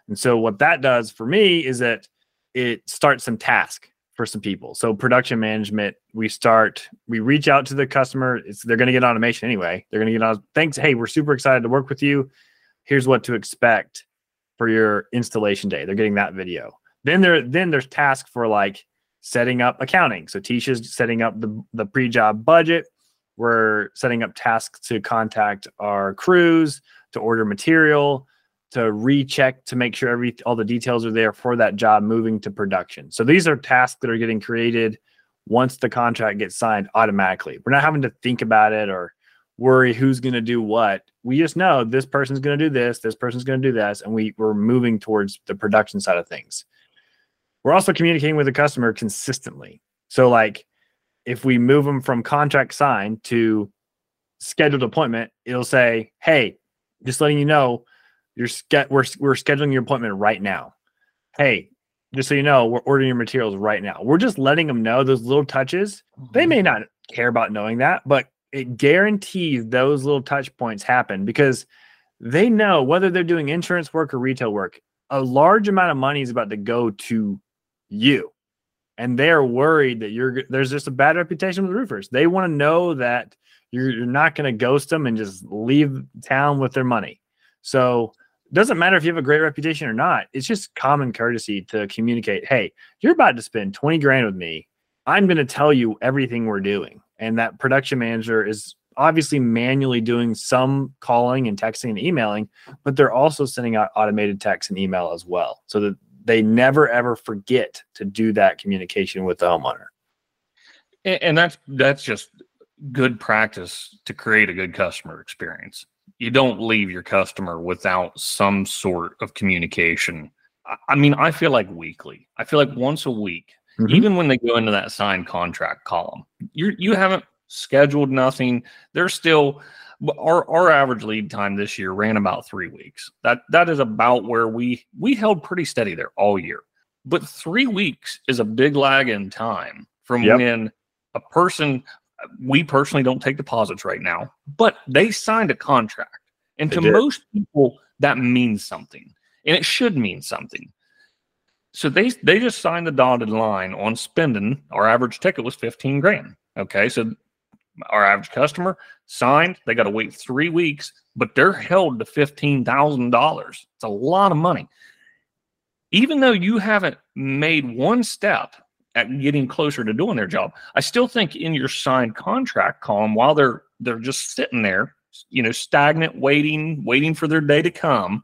And so what that does for me is that it starts some task. For some people. So production management, we start, we reach out to the customer. It's they're going to get automation anyway. They're going to get on. Thanks. Hey, we're super excited to work with you. Here's what to expect for your installation day. They're getting that video. Then there, then there's task for like setting up accounting. So Tisha's setting up the the pre-job budget. We're setting up tasks to contact our crews to order material to recheck to make sure every all the details are there for that job moving to production. So these are tasks that are getting created once the contract gets signed automatically. We're not having to think about it or worry who's going to do what. We just know this person's going to do this, this person's going to do this, and we we're moving towards the production side of things. We're also communicating with the customer consistently. So like if we move them from contract signed to scheduled appointment, it'll say, "Hey, just letting you know, you're ske- we're we're scheduling your appointment right now. Hey, just so you know, we're ordering your materials right now. We're just letting them know those little touches. Mm-hmm. They may not care about knowing that, but it guarantees those little touch points happen because they know whether they're doing insurance work or retail work, a large amount of money is about to go to you. And they're worried that you're there's just a bad reputation with roofers. They want to know that you're, you're not going to ghost them and just leave town with their money. So doesn't matter if you have a great reputation or not. It's just common courtesy to communicate, hey, you're about to spend 20 grand with me. I'm going to tell you everything we're doing. And that production manager is obviously manually doing some calling and texting and emailing, but they're also sending out automated text and email as well. So that they never ever forget to do that communication with the homeowner. And that's that's just good practice to create a good customer experience you don't leave your customer without some sort of communication. I mean, I feel like weekly. I feel like once a week, mm-hmm. even when they go into that signed contract column, you you haven't scheduled nothing. They're still our our average lead time this year ran about three weeks. That that is about where we we held pretty steady there all year. But three weeks is a big lag in time from yep. when a person we personally don't take deposits right now, but they signed a contract. And they to did. most people, that means something. And it should mean something. So they they just signed the dotted line on spending. Our average ticket was 15 grand. Okay. So our average customer signed, they got to wait three weeks, but they're held to $15,000. It's a lot of money. Even though you haven't made one step at getting closer to doing their job. I still think in your signed contract column, while they're they're just sitting there, you know, stagnant, waiting, waiting for their day to come,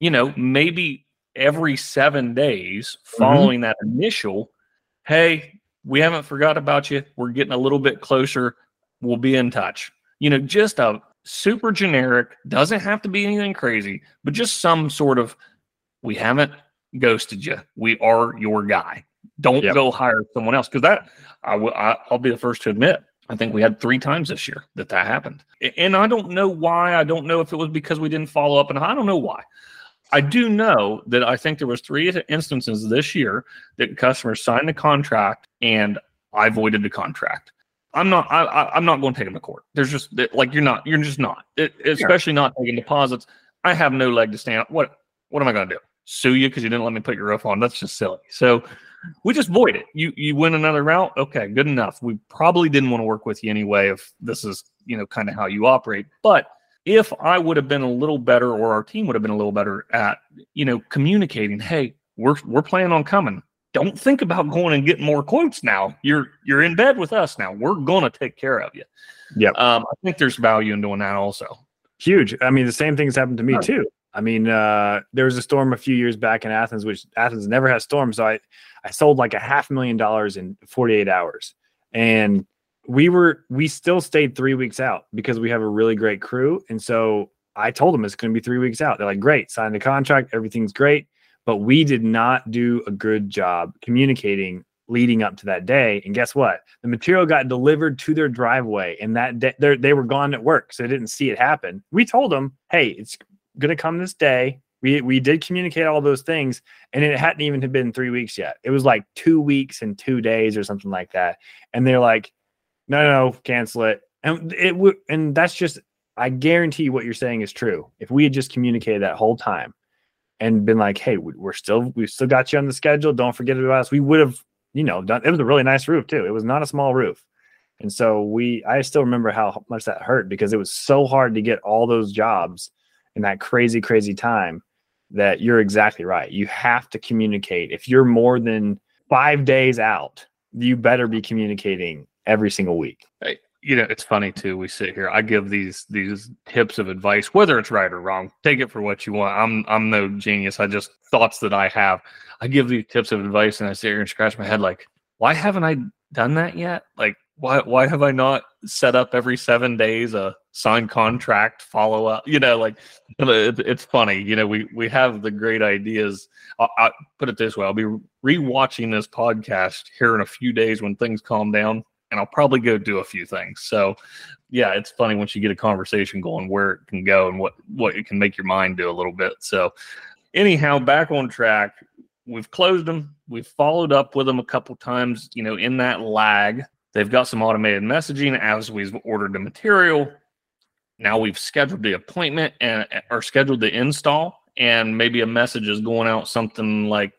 you know, maybe every seven days mm-hmm. following mm-hmm. that initial, hey, we haven't forgot about you. We're getting a little bit closer. We'll be in touch. You know, just a super generic, doesn't have to be anything crazy, but just some sort of we haven't ghosted you. We are your guy. Don't yep. go hire someone else because that I will. I'll be the first to admit. I think we had three times this year that that happened, and I don't know why. I don't know if it was because we didn't follow up, and I don't know why. I do know that I think there was three instances this year that customers signed the contract and I voided the contract. I'm not. I, am not going to take them to court. There's just like you're not. You're just not. It, especially not taking deposits. I have no leg to stand. What What am I going to do? Sue you because you didn't let me put your roof on? That's just silly. So we just void it. You you win another route. Okay, good enough. We probably didn't want to work with you anyway if this is you know kind of how you operate. But if I would have been a little better, or our team would have been a little better at you know communicating, hey, we're we're planning on coming. Don't think about going and getting more quotes now. You're you're in bed with us now. We're gonna take care of you. Yeah. Um, I think there's value in doing that also. Huge. I mean, the same things happened to me too. I mean, uh, there was a storm a few years back in Athens, which Athens never has storms. So I, I sold like a half million dollars in 48 hours. And we were, we still stayed three weeks out because we have a really great crew. And so I told them it's going to be three weeks out. They're like, great, sign the contract. Everything's great. But we did not do a good job communicating leading up to that day. And guess what? The material got delivered to their driveway, and that day they were gone at work, so they didn't see it happen. We told them, "Hey, it's going to come this day. We we did communicate all those things, and it hadn't even been three weeks yet. It was like two weeks and two days or something like that. And they're like, "No, no, no cancel it." And it would, and that's just. I guarantee what you're saying is true. If we had just communicated that whole time and been like, "Hey, we're still we've still got you on the schedule. Don't forget about us," we would have you know, done, it was a really nice roof too. It was not a small roof. And so we, I still remember how much that hurt because it was so hard to get all those jobs in that crazy, crazy time that you're exactly right. You have to communicate. If you're more than five days out, you better be communicating every single week. You know, it's funny too. We sit here. I give these these tips of advice, whether it's right or wrong. Take it for what you want. I'm I'm no genius. I just thoughts that I have. I give these tips of advice, and I sit here and scratch my head like, why haven't I done that yet? Like, why why have I not set up every seven days a signed contract follow up? You know, like it, it's funny. You know, we we have the great ideas. I'll, I'll put it this way: I'll be rewatching this podcast here in a few days when things calm down, and I'll probably go do a few things. So, yeah, it's funny once you get a conversation going where it can go and what what it can make your mind do a little bit. So, anyhow, back on track. We've closed them. We've followed up with them a couple times. You know, in that lag They've got some automated messaging as we've ordered the material. Now we've scheduled the appointment and or scheduled the install, and maybe a message is going out something like,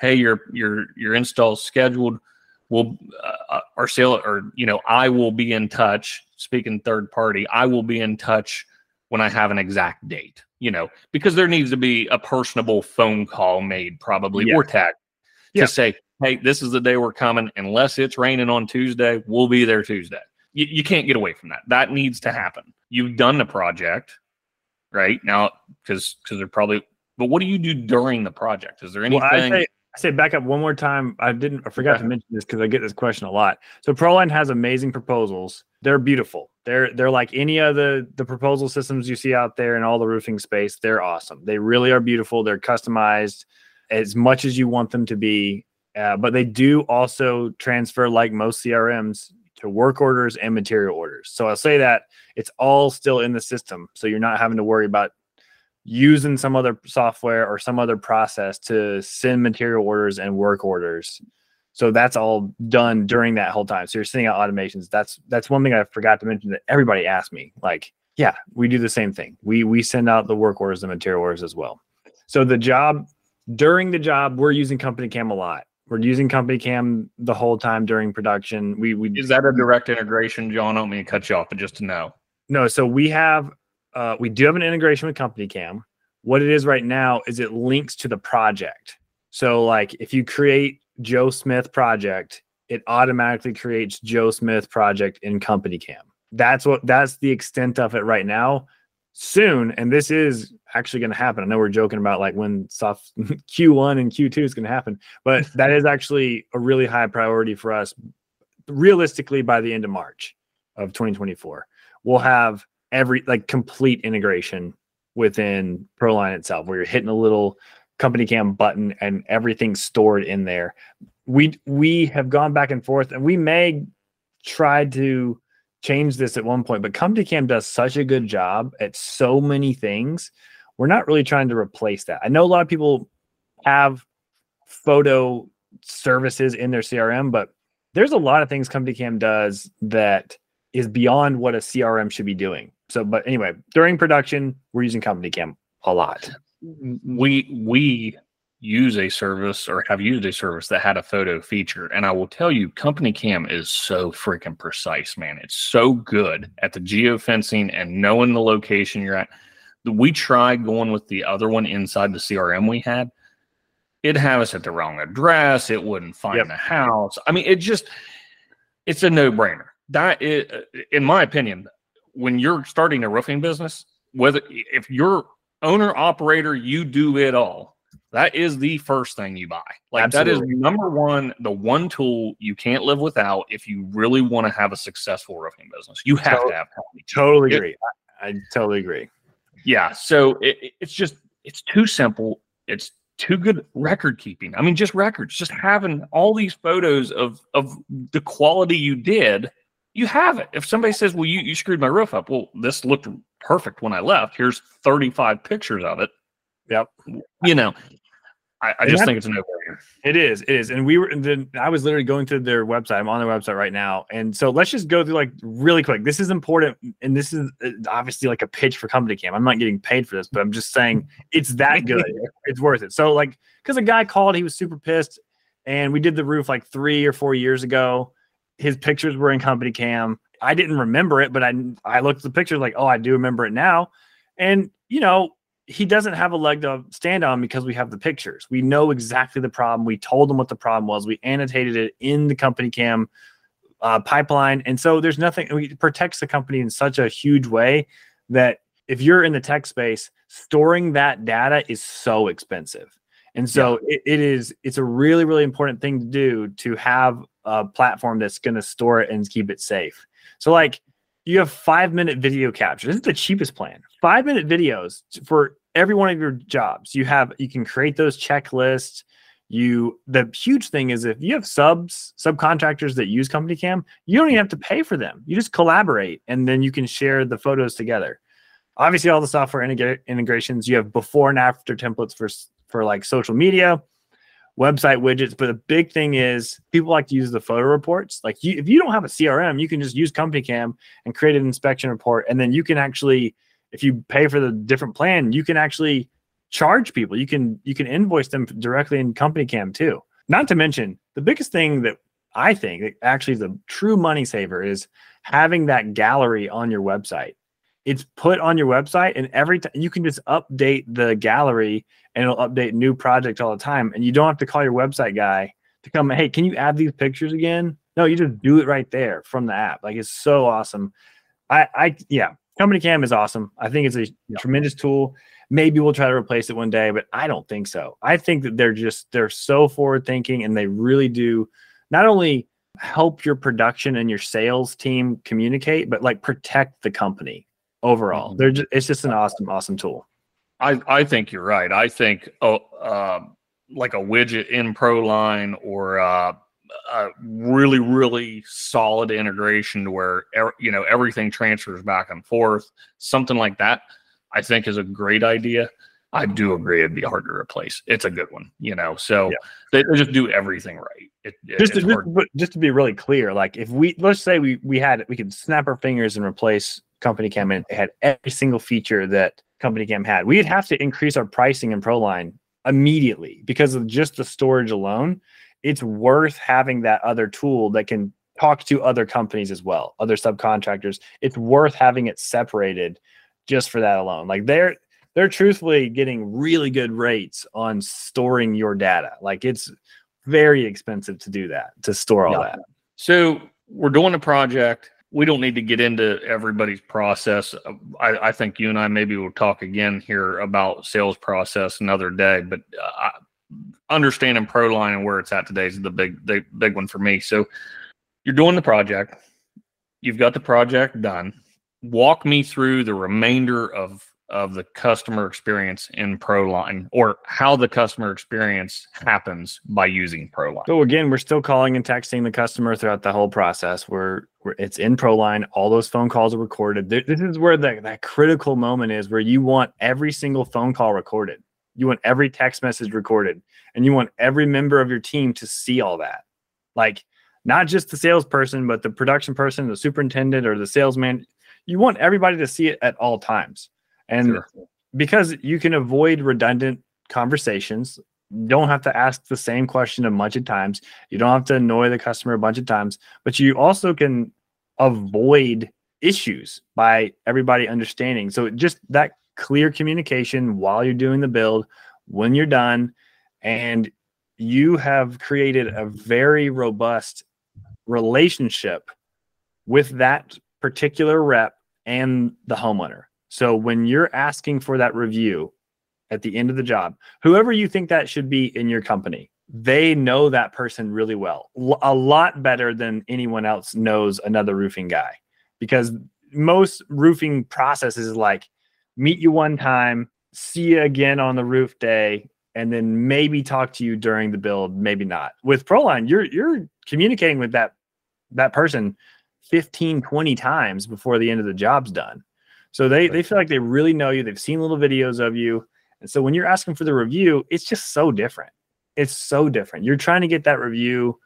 "Hey, your your your install is scheduled. We'll uh, uh, our sale or you know I will be in touch. Speaking third party, I will be in touch when I have an exact date. You know because there needs to be a personable phone call made, probably yeah. or tag to say, hey, this is the day we're coming. Unless it's raining on Tuesday, we'll be there Tuesday. You, you can't get away from that. That needs to happen. You've done the project, right? Now, because because they're probably, but what do you do during the project? Is there anything? Well, I, say, I say back up one more time. I didn't, I forgot to mention this because I get this question a lot. So Proline has amazing proposals. They're beautiful. They're they're like any of the the proposal systems you see out there in all the roofing space. They're awesome. They really are beautiful. They're customized as much as you want them to be uh, but they do also transfer, like most CRMs, to work orders and material orders. So I'll say that it's all still in the system. So you're not having to worry about using some other software or some other process to send material orders and work orders. So that's all done during that whole time. So you're sending out automations. That's that's one thing I forgot to mention that everybody asked me. Like, yeah, we do the same thing. We we send out the work orders and material orders as well. So the job during the job, we're using Company Cam a lot. We're using Company Cam the whole time during production. We we is that a direct integration, John? I don't mean to cut you off, but just to know. No, so we have uh, we do have an integration with Company Cam. What it is right now is it links to the project. So like if you create Joe Smith project, it automatically creates Joe Smith project in Company Cam. That's what that's the extent of it right now soon, and this is actually going to happen. I know we're joking about like when soft <laughs> Q1 and Q2 is going to happen, but <laughs> that is actually a really high priority for us. Realistically, by the end of March of 2024, we'll have every like complete integration within Proline itself, where you're hitting a little company cam button and everything's stored in there. We we have gone back and forth, and we may try to change this at one point, but Company Cam does such a good job at so many things. We're not really trying to replace that. I know a lot of people have photo services in their CRM, but there's a lot of things Company Cam does that is beyond what a CRM should be doing. So, but anyway, during production, we're using Company Cam a lot. We we use a service or have used a service that had a photo feature. And I will tell you, Company Cam is so freaking precise, man. It's so good at the geofencing and knowing the location you're at. We tried going with the other one inside the CRM we had. It'd have us at the wrong address. It wouldn't find yep. the house. I mean, it just, it's a no brainer. That, is, in my opinion, when you're starting a roofing business, whether if you're owner operator, you do it all that is the first thing you buy. Like Absolutely. that is number one, the one tool you can't live without if you really want to have a successful roofing business. You have totally, to have company. Totally agree. I, I, totally agree. Yeah. So it, it's just it's too simple. It's too good record keeping. I mean, just records, just having all these photos of of the quality you did. You have it. If somebody says, "Well, you you screwed my roof up," well, this looked perfect when I left. Here's 35 pictures of it. Yep. You know, I, I just think it's a no brainer. It is. It is. And we were, and then I was literally going through their website. I'm on their website right now. And so let's just go through like really quick. This is important. And this is uh, obviously like a pitch for Company Cam. I'm not getting paid for this, but I'm just saying it's that <laughs> good. it's worth it. So, like, because a guy called, he was super pissed. and we did the roof like three or four years ago. His pictures were in company cam. I didn't remember it, but I I looked at the pictures like, oh, I do remember it now. And you know, he doesn't have a leg to stand on because we have the pictures. We know exactly the problem. We told him what the problem was. We annotated it in the company cam uh, pipeline, and so there's nothing. It protects the company in such a huge way that if you're in the tech space, storing that data is so expensive. And so yeah. it, it is it's a really really important thing to do to have a platform that's going to store it and keep it safe. So like you have 5 minute video capture. This is the cheapest plan. 5 minute videos for every one of your jobs. You have you can create those checklists. You the huge thing is if you have subs subcontractors that use company cam, you don't even have to pay for them. You just collaborate and then you can share the photos together. Obviously all the software integra- integrations, you have before and after templates for for like social media, website widgets. But the big thing is people like to use the photo reports. Like you, if you don't have a CRM, you can just use Company Cam and create an inspection report. And then you can actually, if you pay for the different plan, you can actually charge people. You can you can invoice them directly in Company Cam too. Not to mention the biggest thing that I think actually the true money saver is having that gallery on your website. It's put on your website and every time you can just update the gallery and it'll update new projects all the time. And you don't have to call your website guy to come hey can you add these pictures again? No you just do it right there from the app. Like it's so awesome. I i yeah company cam is awesome i think it's a yeah. tremendous tool maybe we'll try to replace it one day but i don't think so i think that they're just they're so forward thinking and they really do not only help your production and your sales team communicate but like protect the company overall. Mm-hmm. They're just, it's just an awesome, awesome tool. I, I think you're right. I think oh, uh, like a widget in ProLine or uh, a really, really solid integration to where you know everything transfers back and forth, something like that. I think is a great idea. I do agree it'd be hard to replace. It's a good one, you know. So yeah. they, they, just do everything right. It, just, to, just, just, to be really clear, like if we let's say we we had we could snap our fingers and replace Company Cam and it had every single feature that Company Cam had. We'd have to increase our pricing in ProLine immediately because of just the storage alone. It's worth having that other tool that can talk to other companies as well, other subcontractors. It's worth having it separated just for that alone. Like they're they're truthfully getting really good rates on storing your data. Like it's very expensive to do that, to store all yeah. that. So we're doing a project we don't need to get into everybody's process. I, I, think you and I maybe will talk again here about sales process another day, but uh, understanding ProLine and where it's at today is the big, the big one for me. So you're doing the project, you've got the project done. Walk me through the remainder of of the customer experience in ProLine or how the customer experience happens by using ProLine. So again, we're still calling and texting the customer throughout the whole process. We're, we're it's in ProLine. All those phone calls are recorded. This is where the, that critical moment is where you want every single phone call recorded. You want every text message recorded and you want every member of your team to see all that. Like not just the salesperson, but the production person, the superintendent or the salesman. You want everybody to see it at all times. And sure. because you can avoid redundant conversations, you don't have to ask the same question a bunch of times. You don't have to annoy the customer a bunch of times, but you also can avoid issues by everybody understanding. So just that clear communication while you're doing the build, when you're done, and you have created a very robust relationship with that particular rep and the homeowner. So when you're asking for that review at the end of the job, whoever you think that should be in your company, they know that person really well, a lot better than anyone else knows another roofing guy. Because most roofing processes like meet you one time, see you again on the roof day, and then maybe talk to you during the build, maybe not. With Proline, you're you're communicating with that that person 15, 20 times before the end of the job's done. So they they feel like they really know you. They've seen little videos of you. And so when you're asking for the review, it's just so different. It's so different. You're trying to get that review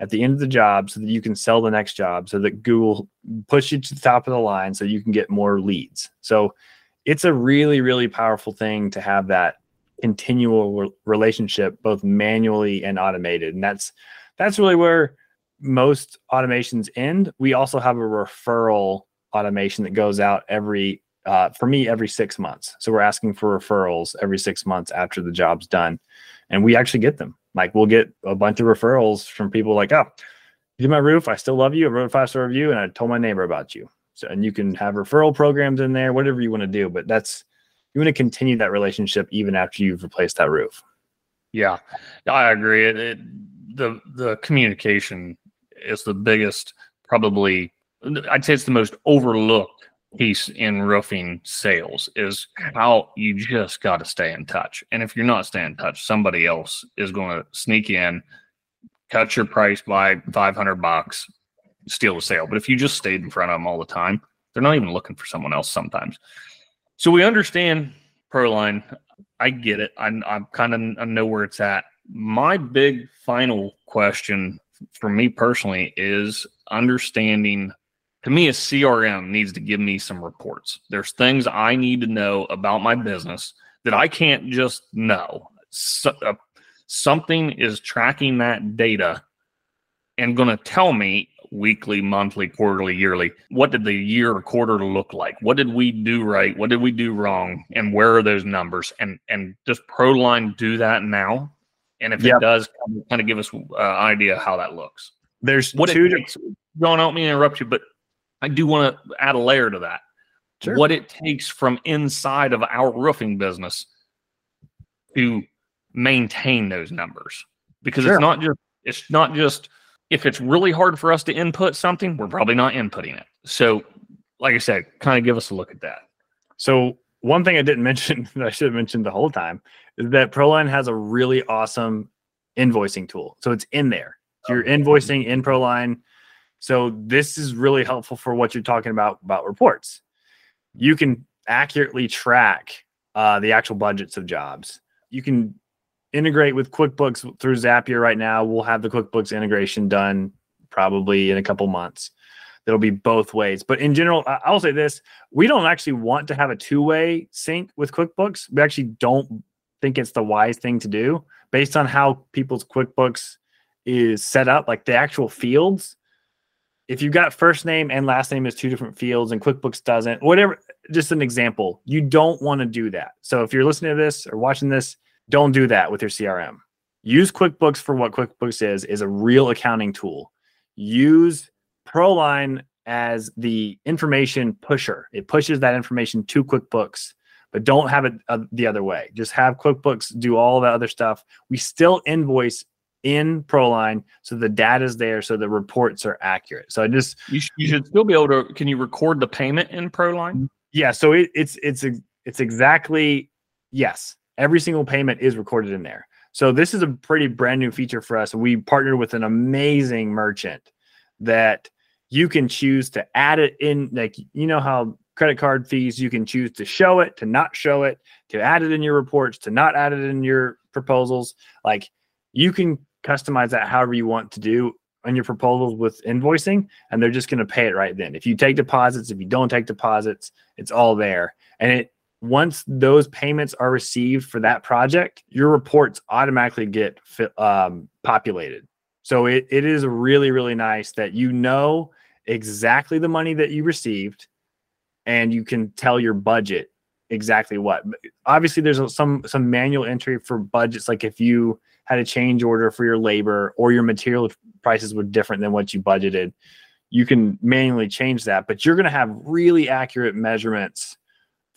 at the end of the job so that you can sell the next job, so that Google push you to the top of the line so you can get more leads. So it's a really, really powerful thing to have that continual re- relationship, both manually and automated. And that's that's really where most automations end. We also have a referral automation that goes out every uh, for me every six months. So we're asking for referrals every six months after the job's done, and we actually get them. Like we'll get a bunch of referrals from people like, oh, you did my roof. I still love you. I wrote a five star review, and I told my neighbor about you. So and you can have referral programs in there, whatever you want to do. But that's you want to continue that relationship even after you've replaced that roof. Yeah, I agree. It, it, the the communication is the biggest, probably. I'd say it's the most overlooked piece in roofing sales is how you just got to stay in touch. And if you're not staying in touch, somebody else is going to sneak in, cut your price by 500 bucks, steal the sale. But if you just stayed in front of them all the time, they're not even looking for someone else sometimes. So we understand Proline. I get it. I, I'm kind of I know where it's at. My big final question for me personally is understanding to me a crm needs to give me some reports there's things i need to know about my business that i can't just know so, uh, something is tracking that data and going to tell me weekly monthly quarterly yearly what did the year or quarter look like what did we do right what did we do wrong and where are those numbers and and does proline do that now and if yep. it does kind of give us an uh, idea how that looks there's what two takes, don't help me interrupt you but I do want to add a layer to that. Sure. What it takes from inside of our roofing business to maintain those numbers. Because sure. it's not just it's not just if it's really hard for us to input something, we're probably not inputting it. So, like I said, kind of give us a look at that. So, one thing I didn't <laughs> mention that I should have mentioned the whole time is that Proline has a really awesome invoicing tool. So it's in there. So you're invoicing in Proline so this is really helpful for what you're talking about about reports. You can accurately track uh, the actual budgets of jobs. You can integrate with QuickBooks through Zapier right now. We'll have the QuickBooks integration done probably in a couple months. That'll be both ways. But in general, I'll say this: we don't actually want to have a two-way sync with QuickBooks. We actually don't think it's the wise thing to do based on how people's QuickBooks is set up, like the actual fields if you've got first name and last name as two different fields and QuickBooks doesn't, whatever, just an example, you don't want to do that. So if you're listening to this or watching this, don't do that with your CRM. Use QuickBooks for what QuickBooks is, is a real accounting tool. Use Proline as the information pusher. It pushes that information to QuickBooks, but don't have it uh, the other way. Just have QuickBooks do all the other stuff. We still invoice in Proline, so the data is there, so the reports are accurate. So I just you, sh- you should still be able to. Can you record the payment in Proline? Yeah, so it, it's it's it's exactly yes. Every single payment is recorded in there. So this is a pretty brand new feature for us. We partnered with an amazing merchant that you can choose to add it in. Like you know how credit card fees, you can choose to show it, to not show it, to add it in your reports, to not add it in your proposals. Like you can customize that however you want to do on your proposals with invoicing and they're just going to pay it right then if you take deposits if you don't take deposits it's all there and it once those payments are received for that project your reports automatically get um, populated so it, it is really really nice that you know exactly the money that you received and you can tell your budget exactly what obviously there's some some manual entry for budgets like if you had a change order for your labor or your material prices were different than what you budgeted, you can manually change that. But you're going to have really accurate measurements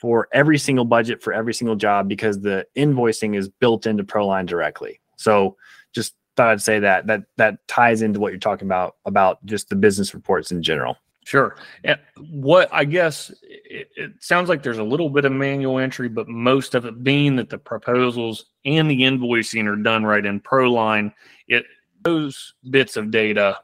for every single budget for every single job because the invoicing is built into Proline directly. So just thought I'd say that that that ties into what you're talking about about just the business reports in general. Sure. And what I guess it, it, sounds like there's a little bit of manual entry, but most of it being that the proposals and the invoicing are done right in Proline, it those bits of data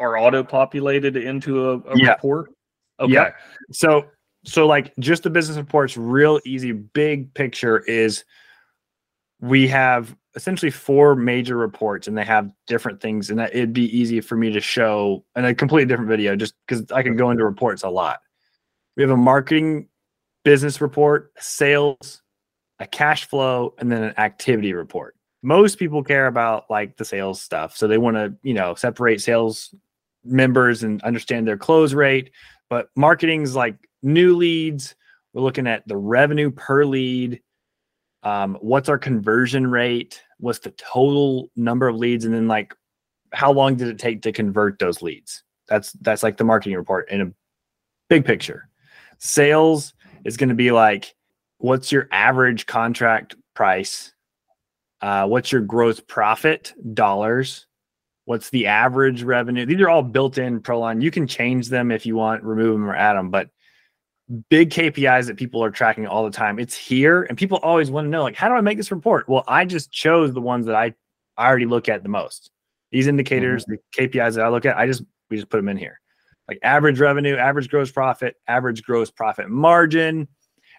are auto populated into a, a yeah. report. Okay. Yeah. So so like just the business reports, real easy, big picture is we have essentially four major reports and they have different things and that it'd be easy for me to show in a completely different video just because i can go into reports a lot we have a marketing business report sales a cash flow, and then an activity report. Most people care about like the sales stuff. So they want to, you know, separate sales members and understand their close rate. But marketing's like new leads. We're looking at the revenue per lead. Um, what's our conversion rate? What's the total number of leads? And then like how long did it take to convert those leads? That's that's like the marketing report in a big picture. Sales is going to be like what's your average contract price? Uh, what's your gross profit dollars? What's the average revenue? These are all built in Proline. You can change them if you want, remove them or add them, but big KPIs that people are tracking all the time. It's here, and people always want to know, like, how do I make this report? Well, I just chose the ones that I, I already look at the most. These indicators, mm-hmm. the KPIs that I look at, I just we just put them in here. Like average revenue, average gross profit, average gross profit margin,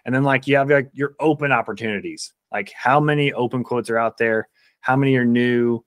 and then like you have like your open opportunities. Like how many open quotes are out there? How many are new?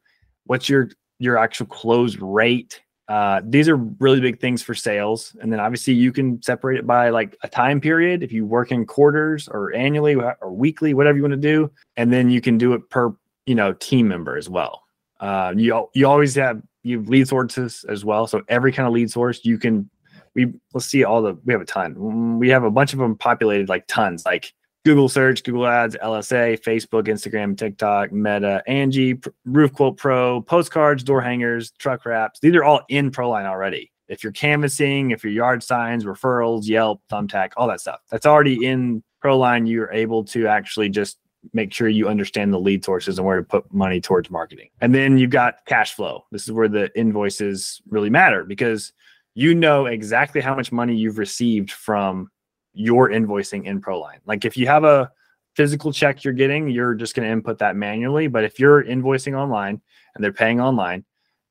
What's your your actual close rate? Uh, these are really big things for sales. And then obviously you can separate it by like a time period if you work in quarters or annually or weekly, whatever you want to do. And then you can do it per, you know, team member as well. Uh, you, you always have you have lead sources as well. So every kind of lead source you can, we let's see all the, we have a ton. Mm, we have a bunch of them populated like tons, like Google search, Google ads, LSA, Facebook, Instagram, TikTok, Meta, Angie, Roof Quote Pro, postcards, door hangers, truck wraps. These are all in Proline already. If you're canvassing, if your yard signs, referrals, Yelp, Thumbtack, all that stuff, that's already in Proline. You're able to actually just make sure you understand the lead sources and where to put money towards marketing. And then you've got cash flow. This is where the invoices really matter because you know exactly how much money you've received from your invoicing in Proline. Like if you have a physical check you're getting, you're just going to input that manually. But if you're invoicing online and they're paying online,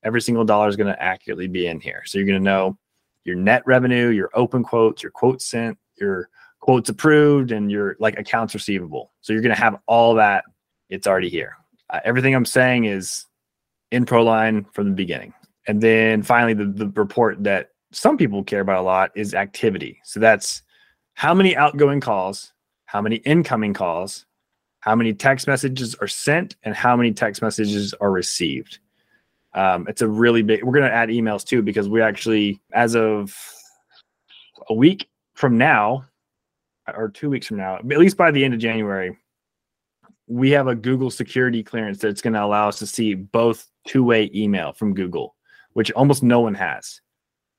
every single dollar is going to accurately be in here. So you're going to know your net revenue, your open quotes, your quotes sent, your quotes approved, and your like accounts receivable. So you're going to have all that. It's already here. Uh, everything I'm saying is in Proline from the beginning. And then finally, the, the report that some people care about a lot is activity. So that's how many outgoing calls, how many incoming calls, how many text messages are sent, and how many text messages are received. Um, it's a really big. We're going to add emails too because we actually, as of a week from now, or two weeks from now, at least by the end of January, we have a Google security clearance that's going to allow us to see both two-way email from Google, which almost no one has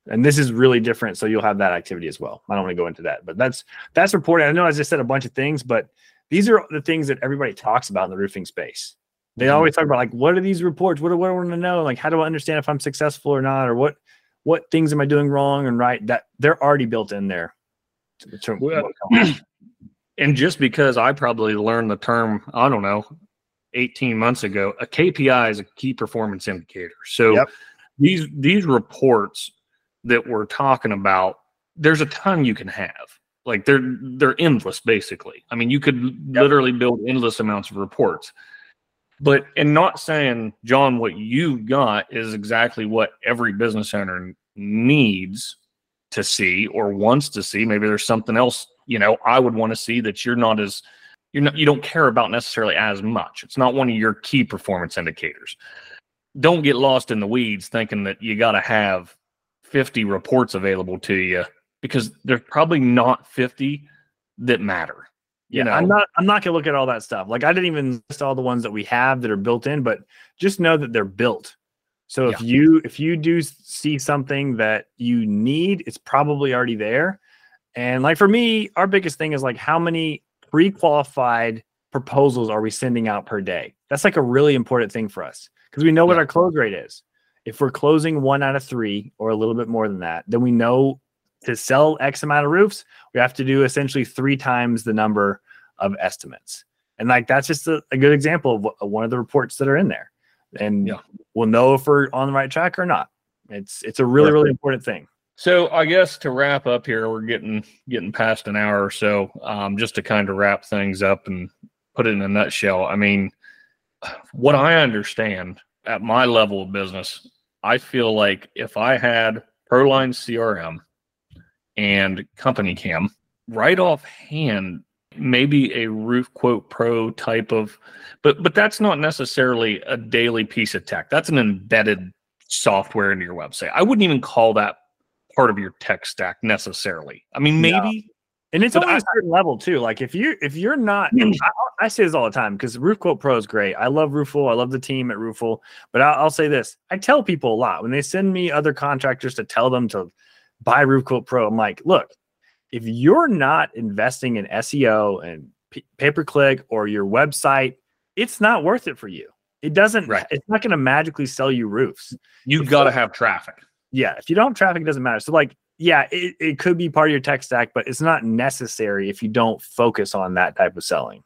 and this is really different so you'll have that activity as well. I don't want to go into that but that's that's reporting i know i just said a bunch of things but these are the things that everybody talks about in the roofing space. They mm-hmm. always talk about like what are these reports? What do, what do i want to know? Like how do i understand if i'm successful or not? Or what what things am i doing wrong and right? That they're already built in there to, well, <clears throat> and just because i probably learned the term i don't know 18 months ago a kpi is a key performance indicator. So yep. these these reports that we're talking about, there's a ton you can have. Like they're they're endless, basically. I mean, you could yep. literally build endless amounts of reports. But in not saying, John, what you got is exactly what every business owner needs to see or wants to see. Maybe there's something else, you know, I would want to see that you're not as you're not you don't care about necessarily as much. It's not one of your key performance indicators. Don't get lost in the weeds thinking that you got to have 50 reports available to you because there's probably not 50 that matter. You yeah, know? I'm not I'm not gonna look at all that stuff. Like I didn't even list all the ones that we have that are built in, but just know that they're built. So if you if you do see something that you need, it's probably already there. And like for me, our biggest thing is like how many pre-qualified proposals are we sending out per day? That's like a really important thing for us because we know yeah. what our close rate is. If we're closing one out of three or a little bit more than that, then we know to sell X amount of roofs, we have to do essentially three times the number of estimates. And like that's just a, a good example of, one of the reports that are in there. And yeah. we'll know if we're on the right track or not. It's it's a really, really important thing. So I guess to wrap up here, we're getting getting past an hour or so. Um, just to kind of wrap things up and put it in a nutshell. I mean, what I understand at my level of business I feel like if I had Proline CRM and Company Cam right offhand, maybe a roof quote pro type of but but that's not necessarily a daily piece of tech. That's an embedded software into your website. I wouldn't even call that part of your tech stack necessarily. I mean maybe and it's only I, a certain level too. Like if you if you're not, <clears throat> I, I, say this all the time because Roof Quote Pro is great. I love Roofle. I love the team at Roofle. But I'll, I'll, say this: I tell people a lot when they send me other contractors to tell them to buy Roof Quote Pro. I'm like, look, if you're not investing in SEO and p- pay per click or your website, it's not worth it for you. It doesn't. Right. It's not going to magically sell you roofs. You've got to have traffic. Yeah, if you don't have traffic, it doesn't matter. So like yeah, it, it could be part of your tech stack, but it's not necessary if you don't focus on that type of selling.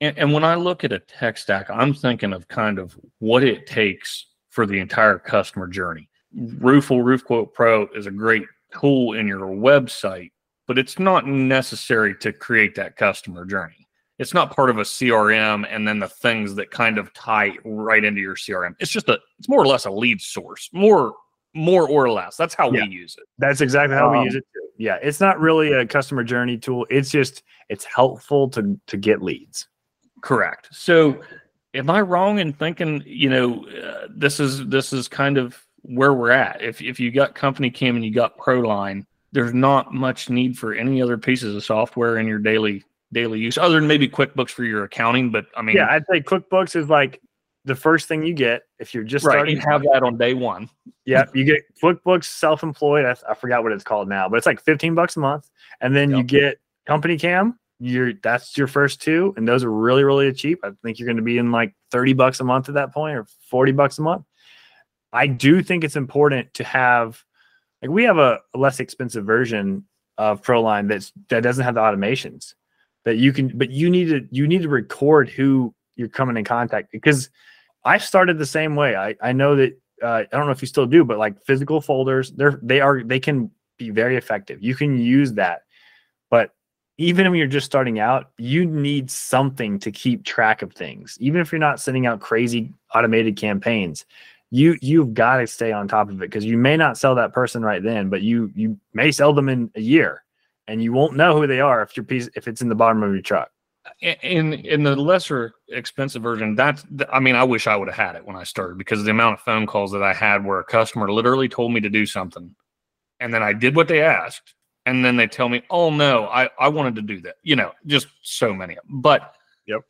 And, and when I look at a tech stack, I'm thinking of kind of what it takes for the entire customer journey. Roofle Roof Quote Pro is a great tool in your website, but it's not necessary to create that customer journey. It's not part of a CRM and then the things that kind of tie right into your CRM. It's just a, it's more or less a lead source, more more or less. That's how yeah. we use it. That's exactly how um, we use it too. Yeah, it's not really a customer journey tool. It's just it's helpful to to get leads. Correct. So, am I wrong in thinking you know uh, this is this is kind of where we're at? If if you got Company Cam and you got Proline, there's not much need for any other pieces of software in your daily daily use, other than maybe QuickBooks for your accounting. But I mean, yeah, I'd say QuickBooks is like the first thing you get if you're just right, starting. You have that on day one. yeah, you get QuickBooks Self-Employed. I, I, forgot what it's called now, but it's like 15 bucks a month, and then yep. you get Company Cam. You're that's your first two, and those are really really cheap. I think you're going to be in like 30 bucks a month at that point, or 40 bucks a month. I do think it's important to have like we have a, a less expensive version of Proline that's that doesn't have the automations that you can, but you need to you need to record who you're coming in contact because I started the same way. I, I know that uh, I don't know if you still do, but like physical folders, they're they are they can be very effective. You can use that, but even when you're just starting out, you need something to keep track of things. Even if you're not sending out crazy automated campaigns, you you've got to stay on top of it because you may not sell that person right then, but you you may sell them in a year, and you won't know who they are if your piece if it's in the bottom of your truck in in the lesser expensive version that's i mean i wish i would have had it when i started because the amount of phone calls that i had where a customer literally told me to do something and then i did what they asked and then they tell me oh no i i wanted to do that you know just so many but yep.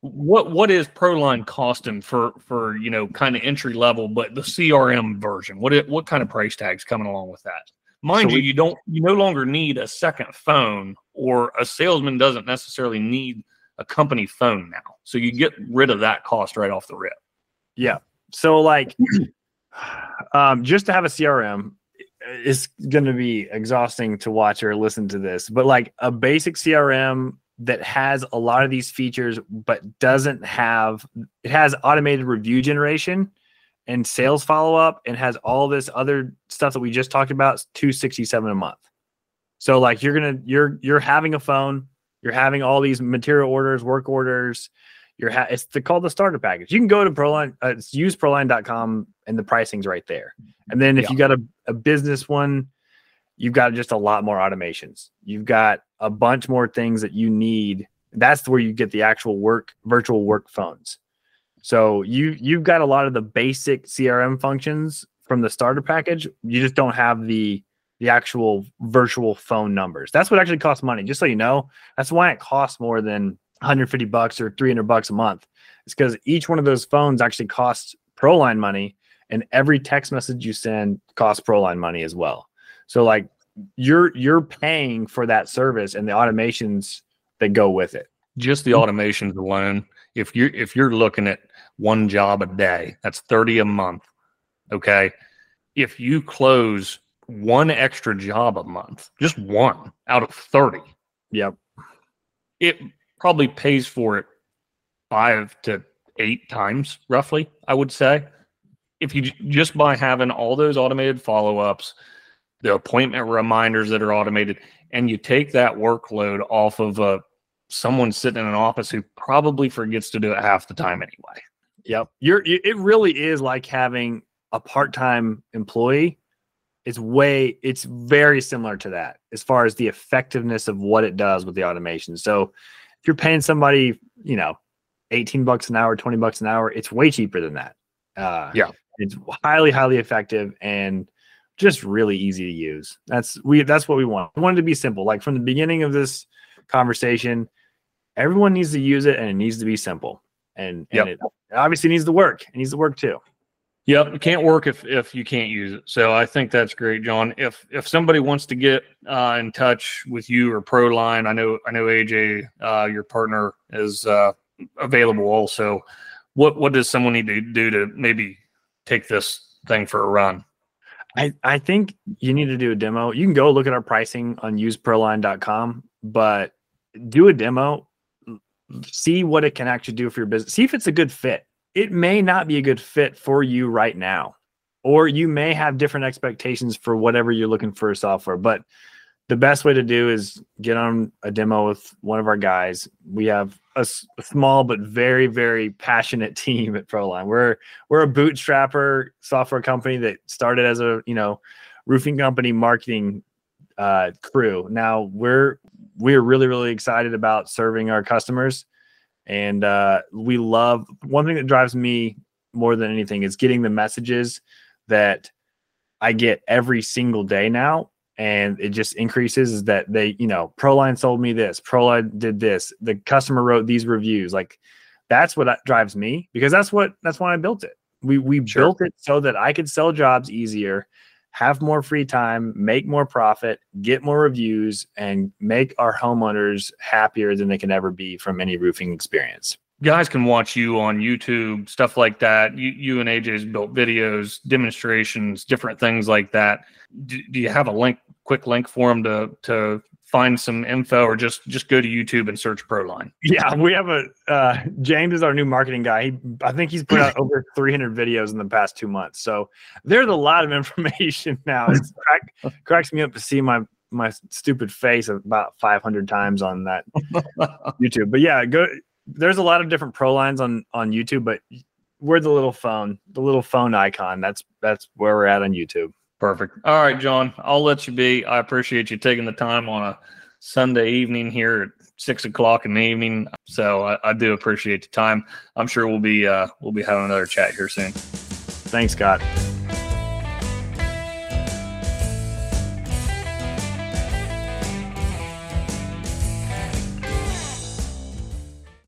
what what is proline costing for for you know kind of entry level but the crm version? What it, what kind of price tags coming along with that mind so you we, you don't you no longer need a second phone or a salesman doesn't necessarily need a company phone now. So you get rid of that cost right off the rip. Yeah. So like <sighs> um, just to have a CRM is going to be exhausting to watch or listen to this, but like a basic CRM that has a lot of these features but doesn't have it has automated review generation and sales follow up and has all this other stuff that we just talked about 267 a month. So like you're going to you're you're having a phone you're having all these material orders, work orders. You're ha- it's the, called the starter package. You can go to Proline, uh, it's useproline.com and the pricing's right there. And then if yeah. you got a, a business one, you've got just a lot more automations. You've got a bunch more things that you need. That's where you get the actual work virtual work phones. So you you've got a lot of the basic CRM functions from the starter package. You just don't have the the actual virtual phone numbers. That's what actually costs money. Just so you know, that's why it costs more than 150 bucks or 300 bucks a month. It's because each one of those phones actually costs Proline money, and every text message you send costs Proline money as well. So like you're you're paying for that service and the automations that go with it. Just the mm-hmm. automations alone. If you're if you're looking at one job a day, that's 30 a month. Okay. If you close one extra job a month, just one out of 30. Yep. It probably pays for it five to eight times, roughly, I would say. If you just by having all those automated follow ups, the appointment reminders that are automated, and you take that workload off of uh, someone sitting in an office who probably forgets to do it half the time anyway. Yep. You're, it really is like having a part time employee it's way it's very similar to that as far as the effectiveness of what it does with the automation so if you're paying somebody, you know, 18 bucks an hour, 20 bucks an hour, it's way cheaper than that. Uh, Yeah. It's highly, highly effective and just really easy to use. That's we that's what we want. We want it to be simple. Like from the beginning of this conversation, everyone needs to use it and it needs to be simple. And, Yep. and it obviously needs to work. It needs to work too. Yep, it can't work if if you can't use it. So I think that's great, John. If if somebody wants to get uh, in touch with you or Proline, I know I know AJ, uh, your partner, is uh, available also. What what does someone need to do to maybe take this thing for a run? I, I think you need to do a demo. You can go look at our pricing on useproline.com, but do a demo, see what it can actually do for your business. See if it's a good fit. It may not be a good fit for you right now, or you may have different expectations for whatever you're looking for software. But the best way to do is get on a demo with one of our guys. We have a, small but very, very passionate <laughs> team at Proline. We're we're a bootstrapper software company that started as a you know roofing company marketing uh, crew. Now we're we're really really excited about serving our customers, and uh, we love one thing that drives me more than anything is getting the messages that I get every single day now. And it just increases is that they, you know, Proline sold me this, Proline did this, the customer wrote these reviews. Like that's what drives me because that's what that's why I built it. We we Sure. built it so that I could sell jobs easier, have more free time, make more profit, get more reviews, and make our homeowners happier than they can ever be from any roofing experience. Guys can watch you on YouTube, stuff like that. You you and AJ's built videos, demonstrations, different things like that. Do, do you have a link, quick link for them to to find some info, or just just go to YouTube and search Proline? <laughs> Yeah, we have a uh, James is our new marketing guy. He, I think he's put out <laughs> over 300 videos in the past two months. So there's a lot of <laughs> information now. It crack, cracks me up to see my my stupid face about 500 times on that YouTube. But yeah, go. There's a lot of different pro lines on on YouTube, but we're the little phone, the little phone icon. That's that's where we're at on YouTube. Perfect. All right, John, I'll let you be. I appreciate you taking the time on a Sunday evening here at six o'clock in the evening. So I, I do appreciate the time. I'm sure we'll be uh, we'll be having another chat here soon. Thanks, Scott.